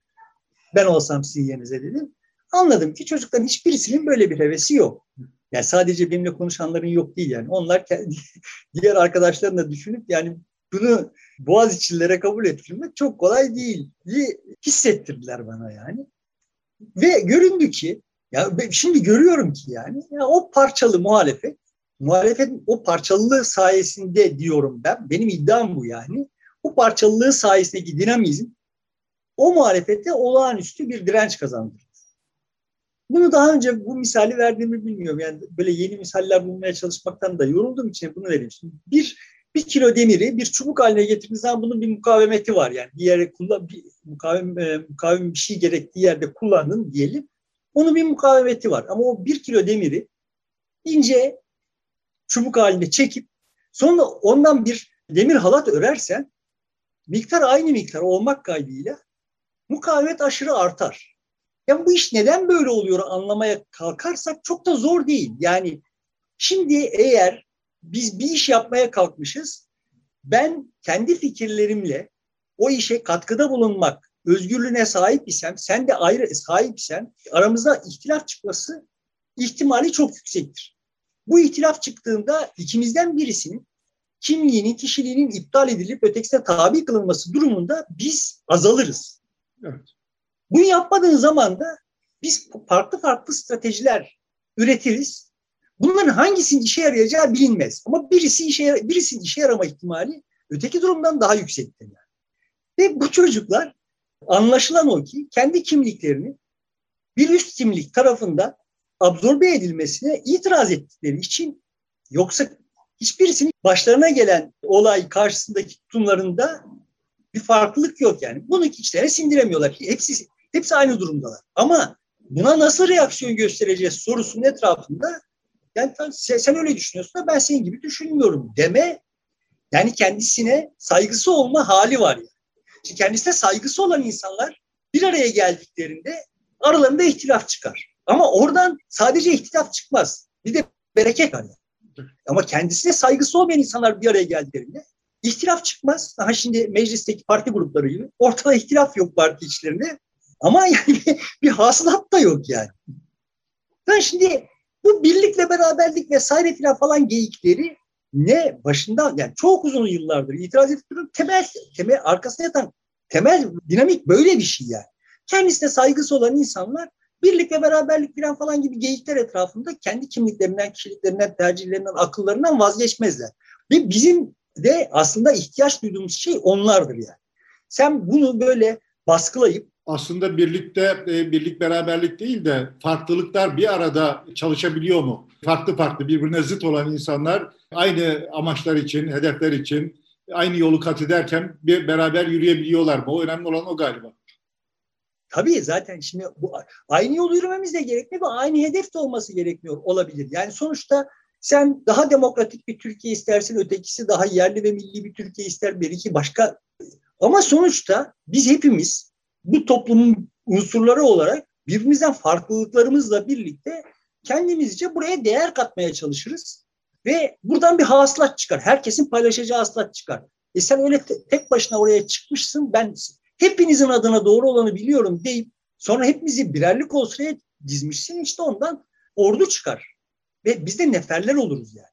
Ben olsam sizin yerinize dedim. Anladım ki çocukların hiçbirisinin böyle bir hevesi yok. Yani sadece benimle konuşanların yok değil yani. Onlar kendi, diğer arkadaşlarını da düşünüp yani bunu Boğaziçi'lilere kabul ettirmek çok kolay değil diye hissettirdiler bana yani. Ve göründü ki ya şimdi görüyorum ki yani ya o parçalı muhalefet muhalefetin o parçalılığı sayesinde diyorum ben. Benim iddiam bu yani. O parçalılığı sayesindeki dinamizm o muhalefete olağanüstü bir direnç kazandırdı. Bunu daha önce bu misali verdiğimi bilmiyorum. Yani böyle yeni misaller bulmaya çalışmaktan da yorulduğum için bunu vereyim. Şimdi bir bir kilo demiri bir çubuk haline getirdiğiniz zaman bunun bir mukavemeti var. Yani bir yere kullan, bir mukavem, e, mukavem bir şey gerektiği yerde kullanın diyelim. Onun bir mukavemeti var. Ama o bir kilo demiri ince çubuk halinde çekip sonra ondan bir demir halat örersen miktar aynı miktar olmak kaydıyla mukavemet aşırı artar. Yani bu iş neden böyle oluyor anlamaya kalkarsak çok da zor değil. Yani şimdi eğer biz bir iş yapmaya kalkmışız, ben kendi fikirlerimle o işe katkıda bulunmak özgürlüğüne sahip isem, sen de ayrı sahipsen aramızda ihtilaf çıkması ihtimali çok yüksektir. Bu ihtilaf çıktığında ikimizden birisinin kimliğinin, kişiliğinin iptal edilip ötekisine tabi kılınması durumunda biz azalırız. Evet. Bunu yapmadığın zaman da biz farklı farklı stratejiler üretiriz. Bunların hangisinin işe yarayacağı bilinmez. Ama birisi işe birisinin işe yarama ihtimali öteki durumdan daha yüksektir yani. Ve bu çocuklar anlaşılan o ki kendi kimliklerini bir üst kimlik tarafından absorbe edilmesine itiraz ettikleri için yoksa hiçbirisinin başlarına gelen olay karşısındaki tutumlarında bir farklılık yok yani. Bunu içlerine sindiremiyorlar. Hepsi hepsi aynı durumdalar. Ama buna nasıl reaksiyon göstereceğiz sorusunun etrafında yani sen, sen öyle düşünüyorsun da ben senin gibi düşünmüyorum deme yani kendisine saygısı olma hali var yani. Şimdi kendisine saygısı olan insanlar bir araya geldiklerinde aralarında ihtilaf çıkar. Ama oradan sadece ihtilaf çıkmaz. Bir de bereket var. Ama kendisine saygısı olmayan insanlar bir araya geldiklerinde ihtilaf çıkmaz. Daha şimdi meclisteki parti grupları gibi ortada ihtilaf yok parti içlerinde. Ama yani bir hasılat da yok yani. Ben şimdi bu birlikle beraberlik vesaire filan falan geyikleri ne başından yani çok uzun yıllardır itiraz edip temel, temel arkasına yatan temel dinamik böyle bir şey yani. Kendisine saygısı olan insanlar birlik ve beraberlik falan falan gibi geyikler etrafında kendi kimliklerinden, kişiliklerinden, tercihlerinden, akıllarından vazgeçmezler. Ve bizim de aslında ihtiyaç duyduğumuz şey onlardır yani. Sen bunu böyle baskılayıp aslında birlikte e, birlik beraberlik değil de farklılıklar bir arada çalışabiliyor mu? Farklı farklı birbirine zıt olan insanlar aynı amaçlar için, hedefler için aynı yolu kat ederken bir beraber yürüyebiliyorlar mı? O önemli olan o galiba. Tabii zaten şimdi bu aynı yolu yürümemiz de gerekmiyor ve aynı hedef de olması gerekmiyor olabilir. Yani sonuçta sen daha demokratik bir Türkiye istersin, ötekisi daha yerli ve milli bir Türkiye ister, bir iki başka. Ama sonuçta biz hepimiz bu toplumun unsurları olarak birbirimizden farklılıklarımızla birlikte kendimizce buraya değer katmaya çalışırız. Ve buradan bir hasılat çıkar. Herkesin paylaşacağı hasılat çıkar. E sen öyle te- tek başına oraya çıkmışsın. Ben hepinizin adına doğru olanı biliyorum deyip sonra hepimizi birerlik olsaya dizmişsin. işte ondan ordu çıkar. Ve biz de neferler oluruz yani.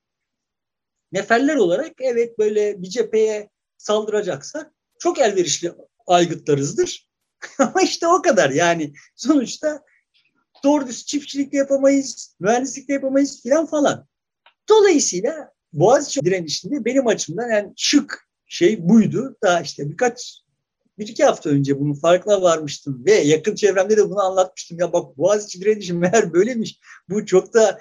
Neferler olarak evet böyle bir cepheye saldıracaksak çok elverişli aygıtlarızdır. Ama işte o kadar yani sonuçta doğru düz çiftçilik yapamayız, mühendislik yapamayız filan falan. Dolayısıyla Boğaziçi direnişinde benim açımdan yani şık şey buydu. Daha işte birkaç bir iki hafta önce bunun farkına varmıştım ve yakın çevremde de bunu anlatmıştım. Ya bak Boğaziçi direnişi meğer böylemiş. Bu çok da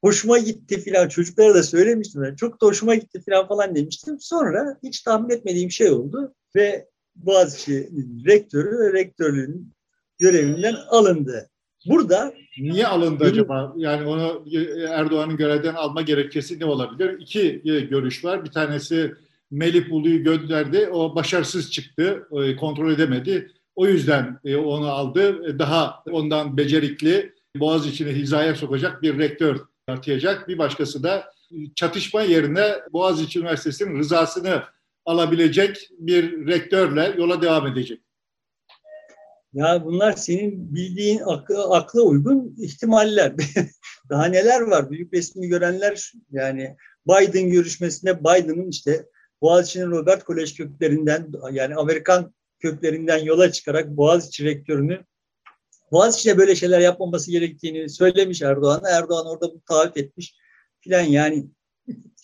hoşuma gitti filan. Çocuklara da söylemiştim. Yani çok da hoşuma gitti filan falan demiştim. Sonra hiç tahmin etmediğim şey oldu ve Boğaziçi rektörü ve rektörlüğün görevinden alındı. Burada Niye alındı acaba? Yani onu Erdoğan'ın görevden alma gerekçesi ne olabilir? İki görüş var. Bir tanesi Melih Bulu'yu gönderdi. O başarısız çıktı. Kontrol edemedi. O yüzden e, onu aldı. Daha ondan becerikli, Boğaz içine hizaya sokacak bir rektör atayacak. Bir başkası da çatışma yerine Boğaziçi Üniversitesi'nin rızasını alabilecek bir rektörle yola devam edecek. Ya bunlar senin bildiğin akla, akla uygun ihtimaller. Daha neler var? Büyük resmi görenler yani Biden görüşmesinde Biden'ın işte Boğaziçi'nin Robert Kolej köklerinden yani Amerikan köklerinden yola çıkarak Boğaziçi rektörünü Boğaziçi'ne böyle şeyler yapmaması gerektiğini söylemiş Erdoğan. Erdoğan orada bu taahhüt etmiş filan yani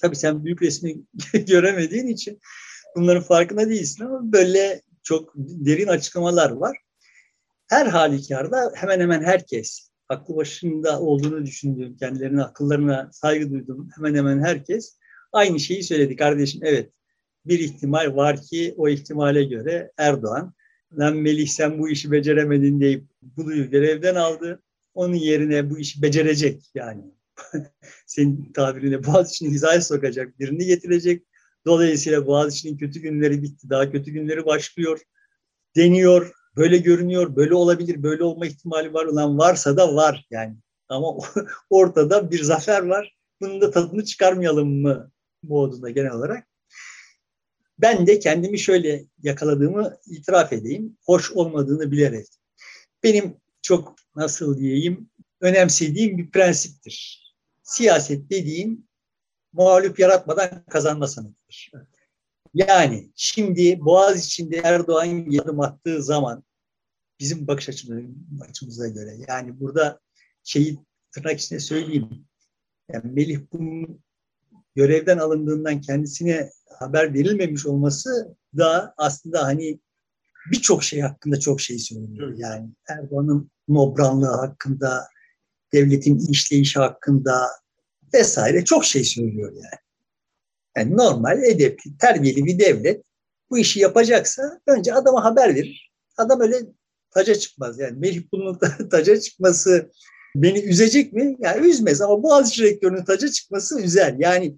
tabii sen büyük resmi göremediğin için bunların farkında değilsin ama böyle çok derin açıklamalar var. Her halükarda hemen hemen herkes, aklı başında olduğunu düşündüğüm, kendilerine akıllarına saygı duyduğum hemen hemen herkes aynı şeyi söyledi. Kardeşim evet bir ihtimal var ki o ihtimale göre Erdoğan lan Melih sen bu işi beceremedin deyip Bulu'yu görevden aldı. Onun yerine bu işi becerecek yani. Senin tabirine Boğaziçi'ni hizaya sokacak birini getirecek. Dolayısıyla Boğaziçi'nin kötü günleri bitti. Daha kötü günleri başlıyor. Deniyor. Böyle görünüyor. Böyle olabilir. Böyle olma ihtimali var. Ulan varsa da var yani. Ama ortada bir zafer var. Bunun da tadını çıkarmayalım mı modunda genel olarak. Ben de kendimi şöyle yakaladığımı itiraf edeyim. Hoş olmadığını bilerek. Benim çok nasıl diyeyim önemsediğim bir prensiptir. Siyaset dediğin mağlup yaratmadan kazanma sanatıdır. Yani şimdi Boğaz içinde Erdoğan adım attığı zaman bizim bakış açımıza göre yani burada şeyi tırnak içinde söyleyeyim. Yani Melih bunun görevden alındığından kendisine haber verilmemiş olması da aslında hani birçok şey hakkında çok şey söylüyor. Yani Erdoğan'ın nobranlığı hakkında, devletin işleyişi hakkında vesaire çok şey söylüyor yani. Yani normal, edepli, terbiyeli bir devlet bu işi yapacaksa önce adama haber verir. Adam öyle taca çıkmaz. Yani Melih bunun taca çıkması beni üzecek mi? Yani üzmez ama Boğaziçi rektörünün taca çıkması üzer. Yani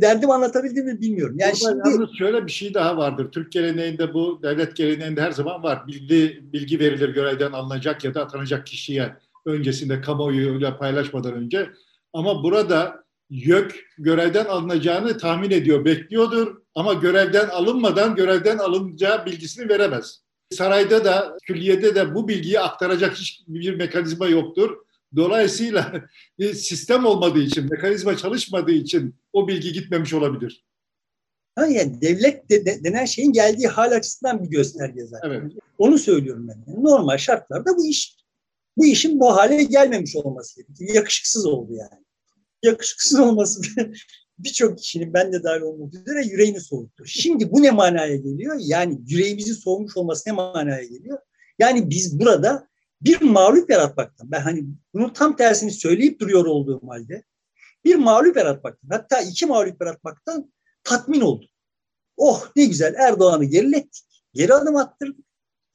derdim anlatabildim mi bilmiyorum. Yani Burada şimdi yalnız şöyle bir şey daha vardır. Türk geleneğinde bu devlet geleneğinde her zaman var. Bilgi bilgi verilir görevden alınacak ya da atanacak kişiye öncesinde kamuoyuyla paylaşmadan önce. Ama burada YÖK görevden alınacağını tahmin ediyor, bekliyordur ama görevden alınmadan görevden alınacağı bilgisini veremez. Sarayda da, külliyede de bu bilgiyi aktaracak hiçbir mekanizma yoktur. Dolayısıyla sistem olmadığı için, mekanizma çalışmadığı için o bilgi gitmemiş olabilir. Ha yani devlet de, de, denen şeyin geldiği hal açısından bir gösterge zaten. Evet. Onu söylüyorum ben. Yani normal şartlarda bu iş bu işin bu hale gelmemiş olması gerekiyor. Yakışıksız oldu yani. Yakışıksız olması birçok kişinin ben de dahil olmak üzere yüreğini soğuttu. Şimdi bu ne manaya geliyor? Yani yüreğimizin soğumuş olması ne manaya geliyor? Yani biz burada bir mağlup yaratmaktan, ben hani bunun tam tersini söyleyip duruyor olduğum halde bir mağlup yaratmaktan, hatta iki mağlup yaratmaktan tatmin oldum. Oh ne güzel Erdoğan'ı gerilettik, geri adım attırdık.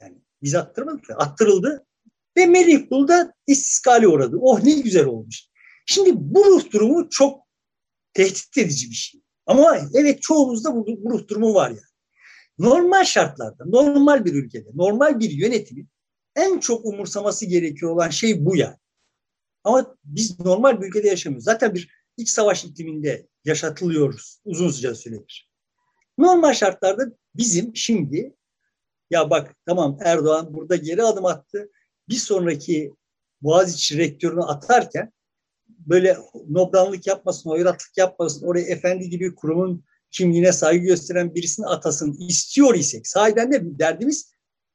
Yani biz attırmadık, attırıldı ve Melih Bulda istiskali uğradı. Oh ne güzel olmuş. Şimdi bu ruh durumu çok tehdit edici bir şey. Ama evet çoğumuzda bu, bu ruh durumu var yani. Normal şartlarda, normal bir ülkede, normal bir yönetimin en çok umursaması gerekiyor olan şey bu yani. Ama biz normal bir ülkede yaşamıyoruz. Zaten bir iç savaş ikliminde yaşatılıyoruz uzun süredir. Normal şartlarda bizim şimdi ya bak tamam Erdoğan burada geri adım attı. Bir sonraki Boğaziçi rektörünü atarken böyle nobranlık yapmasın, oyratlık yapmasın, oraya efendi gibi kurumun kimliğine saygı gösteren birisini atasın istiyor isek, sahiden de derdimiz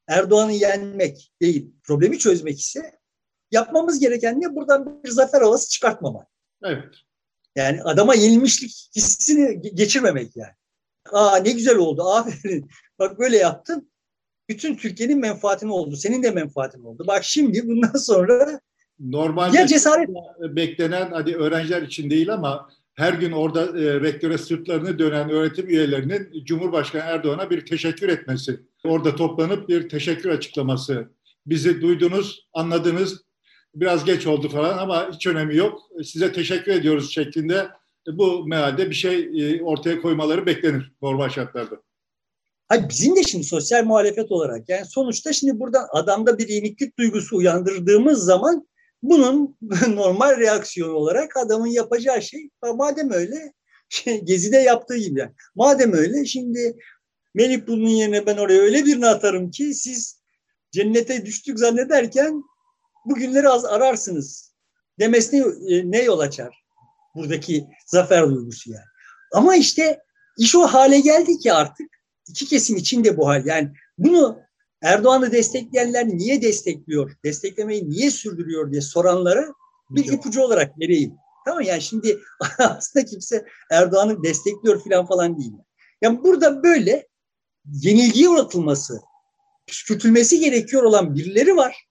Erdoğan'ı yenmek değil, problemi çözmek ise yapmamız gereken ne? Buradan bir zafer havası çıkartmamak. Evet. Yani adama yenilmişlik hissini geçirmemek yani. Aa ne güzel oldu, aferin. Bak böyle yaptın. Bütün Türkiye'nin menfaatine oldu. Senin de menfaatin oldu. Bak şimdi bundan sonra Normalde ya cesaret beklenen hadi öğrenciler için değil ama her gün orada e, rektöre sırtlarını dönen öğretim üyelerinin Cumhurbaşkanı Erdoğan'a bir teşekkür etmesi. Orada toplanıp bir teşekkür açıklaması. Bizi duydunuz, anladınız. Biraz geç oldu falan ama hiç önemi yok. Size teşekkür ediyoruz şeklinde bu mealde bir şey e, ortaya koymaları beklenir normal şartlarda. Hayır, bizim de şimdi sosyal muhalefet olarak yani sonuçta şimdi buradan adamda bir yeniklik duygusu uyandırdığımız zaman bunun normal reaksiyon olarak adamın yapacağı şey madem öyle şey, Gezi'de yaptığı gibi yani. Madem öyle şimdi Melih Bulu'nun yerine ben oraya öyle birini atarım ki siz cennete düştük zannederken bugünleri az ararsınız demesine e, ne yol açar? Buradaki zafer duygusu yani. Ama işte iş o hale geldi ki artık iki kesim için de bu hal. Yani bunu Erdoğan'ı destekleyenler niye destekliyor, desteklemeyi niye sürdürüyor diye soranlara bir ipucu olarak vereyim. Tamam yani şimdi aslında kimse Erdoğan'ı destekliyor falan falan değil. Yani burada böyle yenilgiye uğratılması, püskürtülmesi gerekiyor olan birileri var.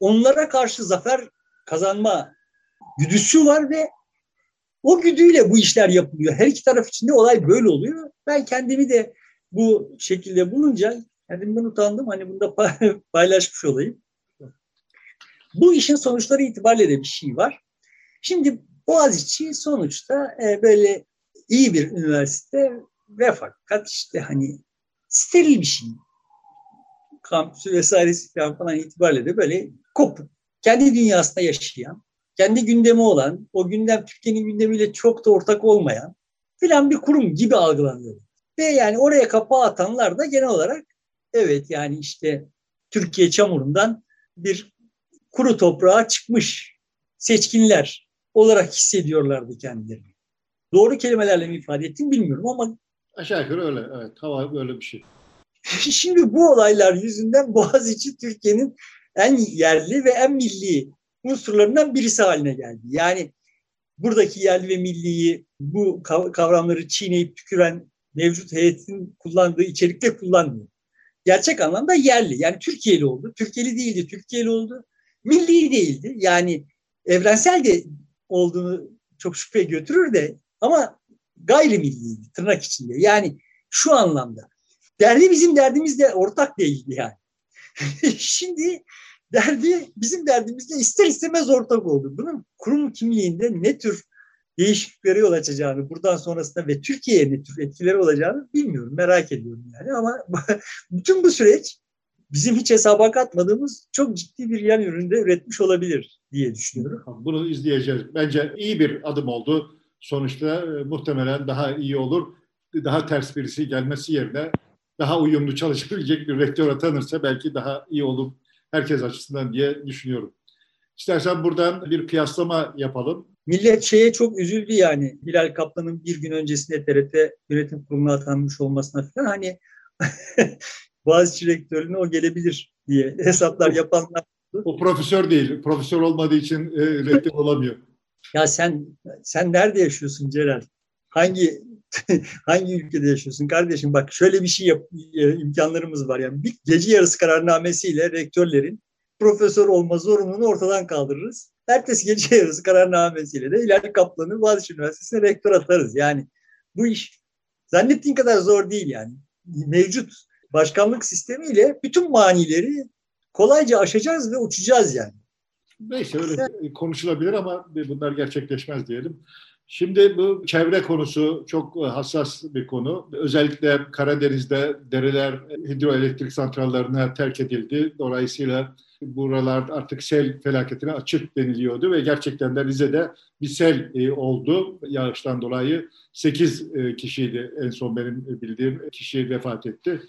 Onlara karşı zafer kazanma güdüsü var ve o güdüyle bu işler yapılıyor. Her iki taraf için de olay böyle oluyor. Ben kendimi de bu şekilde bulunca kendimden utandım. Hani bunu da paylaşmış olayım. Bu işin sonuçları itibariyle de bir şey var. Şimdi Boğaziçi sonuçta e, böyle iyi bir üniversite ve fakat işte hani steril bir şey. Kampüsü vesairesi falan, itibariyle de böyle kopuk. Kendi dünyasında yaşayan, kendi gündemi olan, o gündem Türkiye'nin gündemiyle çok da ortak olmayan filan bir kurum gibi algılanıyor. Ve yani oraya kapağı atanlar da genel olarak evet yani işte Türkiye çamurundan bir kuru toprağa çıkmış seçkinler olarak hissediyorlardı kendilerini. Doğru kelimelerle mi ifade ettim bilmiyorum ama aşağı yukarı öyle. Evet, hava böyle bir şey. Şimdi bu olaylar yüzünden Boğaziçi Türkiye'nin en yerli ve en milli unsurlarından birisi haline geldi. Yani buradaki yerli ve milliyi bu kavramları çiğneyip tüküren mevcut heyetin kullandığı içerikte kullanmıyor. Gerçek anlamda yerli. Yani Türkiye'li oldu. Türkiye'li değildi, Türkiye'li oldu. Milli değildi. Yani evrensel de olduğunu çok şüphe götürür de ama gayrimilliydi tırnak içinde. Yani şu anlamda. Derdi bizim derdimiz de ortak değildi yani. Şimdi derdi bizim derdimizle ister istemez ortak oldu. Bunun kurum kimliğinde ne tür değişikliklere yol açacağını buradan sonrasında ve Türkiye'ye ne tür etkileri olacağını bilmiyorum. Merak ediyorum yani ama bütün bu süreç bizim hiç hesaba katmadığımız çok ciddi bir yan üründe üretmiş olabilir diye düşünüyorum. Bunu izleyeceğiz. Bence iyi bir adım oldu. Sonuçta e, muhtemelen daha iyi olur. Daha ters birisi gelmesi yerine daha uyumlu çalışabilecek bir rektör atanırsa belki daha iyi olur herkes açısından diye düşünüyorum. İstersen buradan bir kıyaslama yapalım. Millet şeye çok üzüldü yani. Bilal Kaplan'ın bir gün öncesinde TRT yönetim kuruluna atanmış olmasına falan hani bazı rektörüne o gelebilir diye hesaplar yapanlar. O profesör değil. Profesör olmadığı için e, rektör olamıyor. Ya sen sen nerede yaşıyorsun Celal? hangi hangi ülkede yaşıyorsun kardeşim? Bak şöyle bir şey yap, e, imkanlarımız var. Yani bir gece yarısı kararnamesiyle rektörlerin profesör olma zorunluluğunu ortadan kaldırırız. Ertesi gece yarısı kararnamesiyle de İlhan Kaplan'ı Boğaziçi Üniversitesi'ne rektör atarız. Yani bu iş zannettiğin kadar zor değil yani. Mevcut başkanlık sistemiyle bütün manileri kolayca aşacağız ve uçacağız yani. Neyse öyle konuşulabilir ama bunlar gerçekleşmez diyelim. Şimdi bu çevre konusu çok hassas bir konu. Özellikle Karadeniz'de dereler hidroelektrik santrallerine terk edildi. Dolayısıyla buralar artık sel felaketine açık deniliyordu ve gerçekten de Rize'de bir sel e, oldu yağıştan dolayı. 8 e, kişiydi en son benim bildiğim kişi vefat etti.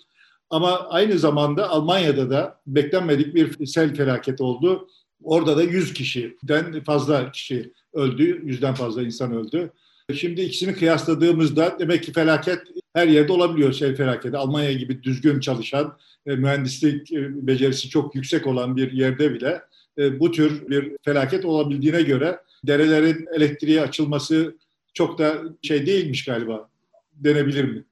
Ama aynı zamanda Almanya'da da beklenmedik bir sel felaketi oldu. Orada da 100 kişiden fazla kişi öldü, yüzden fazla insan öldü. Şimdi ikisini kıyasladığımızda demek ki felaket her yerde olabiliyor sel felaketi. Almanya gibi düzgün çalışan, e, mühendislik e, becerisi çok yüksek olan bir yerde bile e, bu tür bir felaket olabildiğine göre derelerin elektriğe açılması çok da şey değilmiş galiba denebilir mi?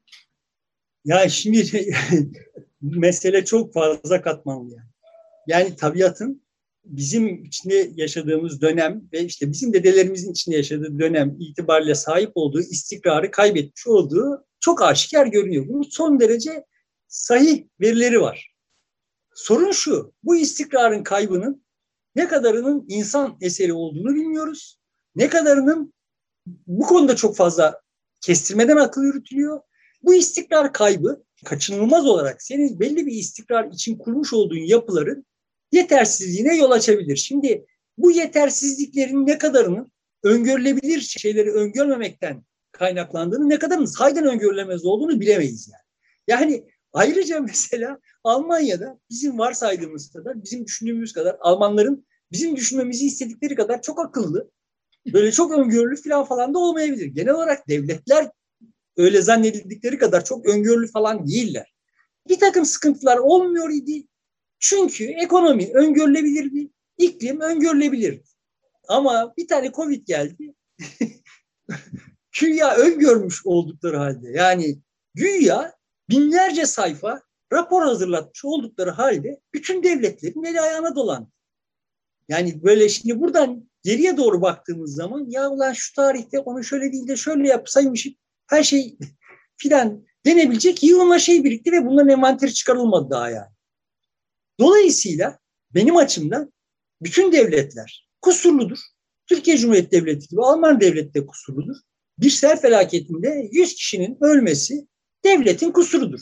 Ya şimdi mesele çok fazla katmanlı yani. Yani tabiatın bizim içinde yaşadığımız dönem ve işte bizim dedelerimizin içinde yaşadığı dönem itibariyle sahip olduğu istikrarı kaybetmiş olduğu çok aşikar görünüyor. Bunun son derece sahih verileri var. Sorun şu, bu istikrarın kaybının ne kadarının insan eseri olduğunu bilmiyoruz. Ne kadarının bu konuda çok fazla kestirmeden akıl yürütülüyor. Bu istikrar kaybı kaçınılmaz olarak senin belli bir istikrar için kurmuş olduğun yapıların yetersizliğine yol açabilir. Şimdi bu yetersizliklerin ne kadarının öngörülebilir şeyleri öngörmemekten kaynaklandığını, ne kadarının saydan öngörülemez olduğunu bilemeyiz yani. Yani ayrıca mesela Almanya'da bizim varsaydığımız kadar, bizim düşündüğümüz kadar Almanların bizim düşünmemizi istedikleri kadar çok akıllı, böyle çok öngörülü falan falan da olmayabilir. Genel olarak devletler öyle zannedildikleri kadar çok öngörülü falan değiller. Bir takım sıkıntılar olmuyor idi. Çünkü ekonomi öngörülebilirdi, iklim öngörülebilirdi. Ama bir tane Covid geldi. güya öngörmüş oldukları halde yani güya binlerce sayfa rapor hazırlatmış oldukları halde bütün devletlerin eli ayağına dolandı. Yani böyle şimdi buradan geriye doğru baktığımız zaman ya ulan şu tarihte onu şöyle değil de şöyle yapsaymışım her şey filan denebilecek yığınla şey birikti ve bunların envanteri çıkarılmadı daha yani. Dolayısıyla benim açımdan bütün devletler kusurludur. Türkiye Cumhuriyeti Devleti gibi Alman devleti de kusurludur. Bir sel felaketinde 100 kişinin ölmesi devletin kusurudur.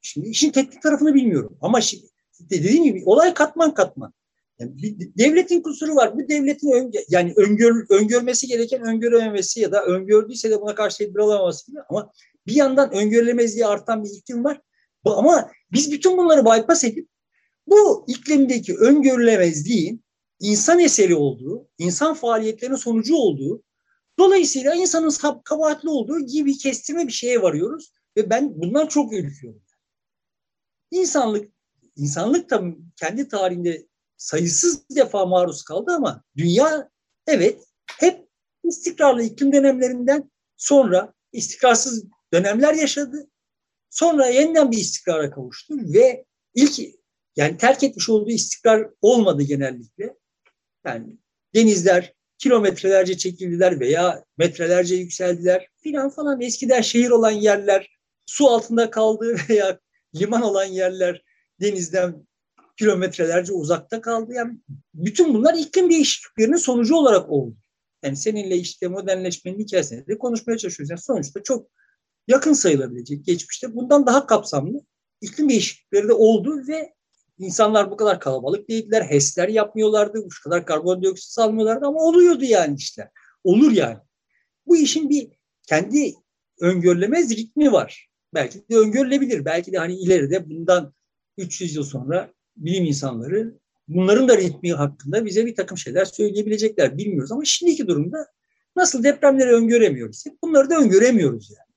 Şimdi işin teknik tarafını bilmiyorum ama şimdi, dediğim gibi olay katman katman. Yani bir devletin kusuru var. Bu devletin ön, yani öngör, öngörmesi gereken öngörememesi ya da öngördüyse de buna karşı tedbir alamaması gibi ama bir yandan öngörülemezliği artan bir iklim var. Ama biz bütün bunları bypass edip bu iklimdeki öngörülemezliğin insan eseri olduğu, insan faaliyetlerinin sonucu olduğu, dolayısıyla insanın kabahatli olduğu gibi kestirme bir şeye varıyoruz ve ben bundan çok ürküyorum. İnsanlık, insanlık da kendi tarihinde sayısız defa maruz kaldı ama dünya evet hep istikrarlı iklim dönemlerinden sonra istikrarsız dönemler yaşadı. Sonra yeniden bir istikrara kavuştu ve ilk yani terk etmiş olduğu istikrar olmadı genellikle. Yani denizler kilometrelerce çekildiler veya metrelerce yükseldiler filan falan. Eskiden şehir olan yerler su altında kaldı veya liman olan yerler denizden kilometrelerce uzakta kaldı. Yani bütün bunlar iklim değişikliklerinin sonucu olarak oldu. Yani seninle işte modernleşmenin hikayesini de konuşmaya çalışıyoruz. Yani sonuçta çok yakın sayılabilecek geçmişte bundan daha kapsamlı iklim değişiklikleri de oldu ve İnsanlar bu kadar kalabalık değildiler. HES'ler yapmıyorlardı. Bu kadar karbondioksit salmıyorlardı ama oluyordu yani işte. Olur yani. Bu işin bir kendi öngörülemez ritmi var. Belki de öngörülebilir. Belki de hani ileride bundan 300 yıl sonra bilim insanları bunların da ritmi hakkında bize bir takım şeyler söyleyebilecekler. Bilmiyoruz ama şimdiki durumda nasıl depremleri öngöremiyoruz. Bunları da öngöremiyoruz yani.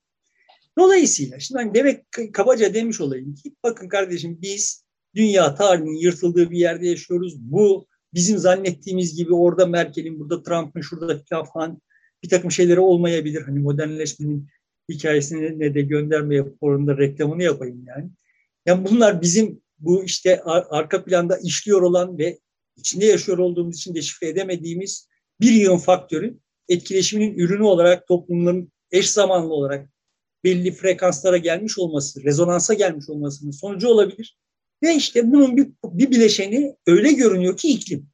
Dolayısıyla şimdi hani demek kabaca demiş olayım ki bakın kardeşim biz dünya tarihinin yırtıldığı bir yerde yaşıyoruz. Bu bizim zannettiğimiz gibi orada Merkel'in, burada Trump'ın, şurada falan bir takım şeyleri olmayabilir. Hani modernleşmenin hikayesine ne de gönderme yapıp reklamını yapayım yani. Yani bunlar bizim bu işte arka planda işliyor olan ve içinde yaşıyor olduğumuz için deşifre edemediğimiz bir yığın faktörün etkileşiminin ürünü olarak toplumların eş zamanlı olarak belli frekanslara gelmiş olması, rezonansa gelmiş olmasının sonucu olabilir. Ve işte bunun bir, bir bileşeni öyle görünüyor ki iklim.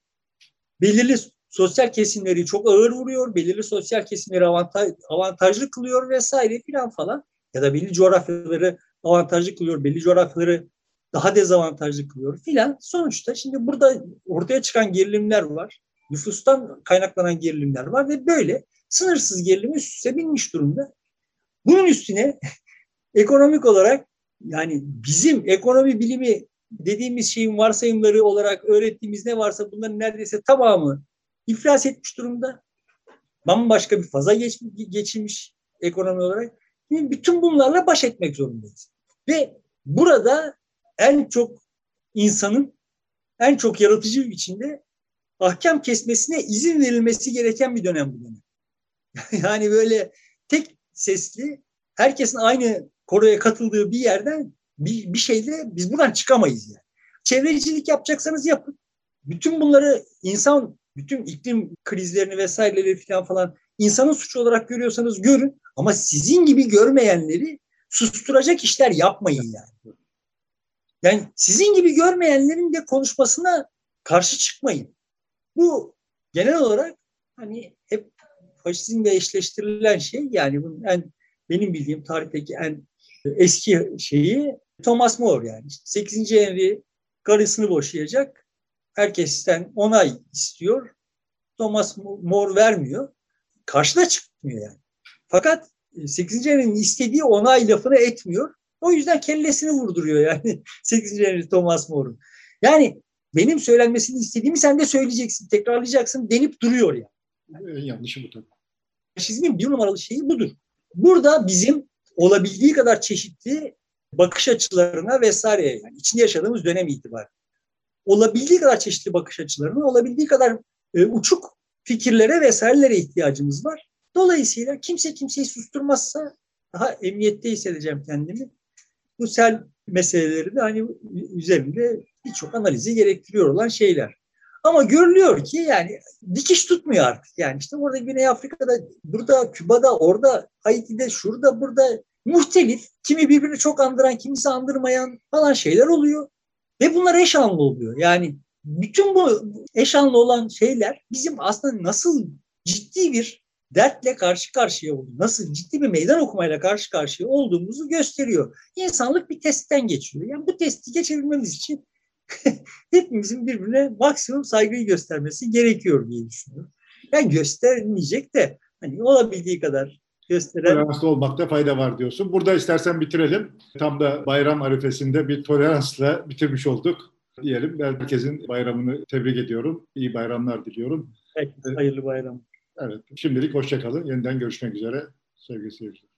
Belirli sosyal kesimleri çok ağır vuruyor, belirli sosyal kesimleri avantaj, avantajlı kılıyor vesaire filan falan. Ya da belli coğrafyaları avantajlı kılıyor, belli coğrafyaları daha dezavantajlı kılıyor filan. Sonuçta şimdi burada ortaya çıkan gerilimler var. Nüfustan kaynaklanan gerilimler var ve böyle sınırsız gerilim üst üste binmiş durumda. Bunun üstüne ekonomik olarak yani bizim ekonomi bilimi dediğimiz şeyin varsayımları olarak öğrettiğimiz ne varsa bunların neredeyse tamamı iflas etmiş durumda. Bambaşka bir faza geç, geçilmiş ekonomi olarak. Şimdi bütün bunlarla baş etmek zorundayız. Ve burada en çok insanın en çok yaratıcı biçimde ahkam kesmesine izin verilmesi gereken bir dönem bu dönem. yani böyle tek sesli herkesin aynı koroya katıldığı bir yerden bir, bir şeyde biz buradan çıkamayız yani. Çevrecilik yapacaksanız yapın. Bütün bunları insan, bütün iklim krizlerini vesaireleri falan falan insanın suçu olarak görüyorsanız görün. Ama sizin gibi görmeyenleri susturacak işler yapmayın yani. Yani sizin gibi görmeyenlerin de konuşmasına karşı çıkmayın. Bu genel olarak hani hep faşizmle eşleştirilen şey yani bunun en benim bildiğim tarihteki en eski şeyi Thomas More yani. 8. Henry karısını boşayacak. Herkesten onay istiyor. Thomas More vermiyor. Karşıda çıkmıyor yani. Fakat 8. Henry'nin istediği onay lafını etmiyor. O yüzden kellesini vurduruyor yani 8. Henry Thomas More'un. Yani benim söylenmesini istediğimi sen de söyleyeceksin, tekrarlayacaksın denip duruyor yani. En yanlışı bu tabii. Faşizmin bir numaralı şeyi budur. Burada bizim olabildiği kadar çeşitli bakış açılarına vesaire yani içinde yaşadığımız dönem itibariyle olabildiği kadar çeşitli bakış açılarına, olabildiği kadar e, uçuk fikirlere vesairelere ihtiyacımız var. Dolayısıyla kimse kimseyi susturmazsa daha emniyette hissedeceğim kendimi. Bu sel meseleleri de hani üzerinde birçok analizi gerektiriyor olan şeyler. Ama görülüyor ki yani dikiş tutmuyor artık. Yani işte orada Güney Afrika'da, burada Küba'da, orada Haiti'de, şurada, burada muhtelif, kimi birbirini çok andıran, kimisi andırmayan falan şeyler oluyor. Ve bunlar eş anlı oluyor. Yani bütün bu eş anlı olan şeyler bizim aslında nasıl ciddi bir dertle karşı karşıya olduğu, nasıl ciddi bir meydan okumayla karşı karşıya olduğumuzu gösteriyor. İnsanlık bir testten geçiyor. Yani bu testi geçebilmemiz için hepimizin birbirine maksimum saygıyı göstermesi gerekiyor diye düşünüyorum. Yani göstermeyecek de hani olabildiği kadar gösteren... Toleranslı olmakta fayda var diyorsun. Burada istersen bitirelim. Tam da bayram arifesinde bir toleransla bitirmiş olduk diyelim. Ben herkesin bayramını tebrik ediyorum. İyi bayramlar diliyorum. Herkese hayırlı bayram. Evet. Şimdilik hoşçakalın. Yeniden görüşmek üzere sevgili seyirciler.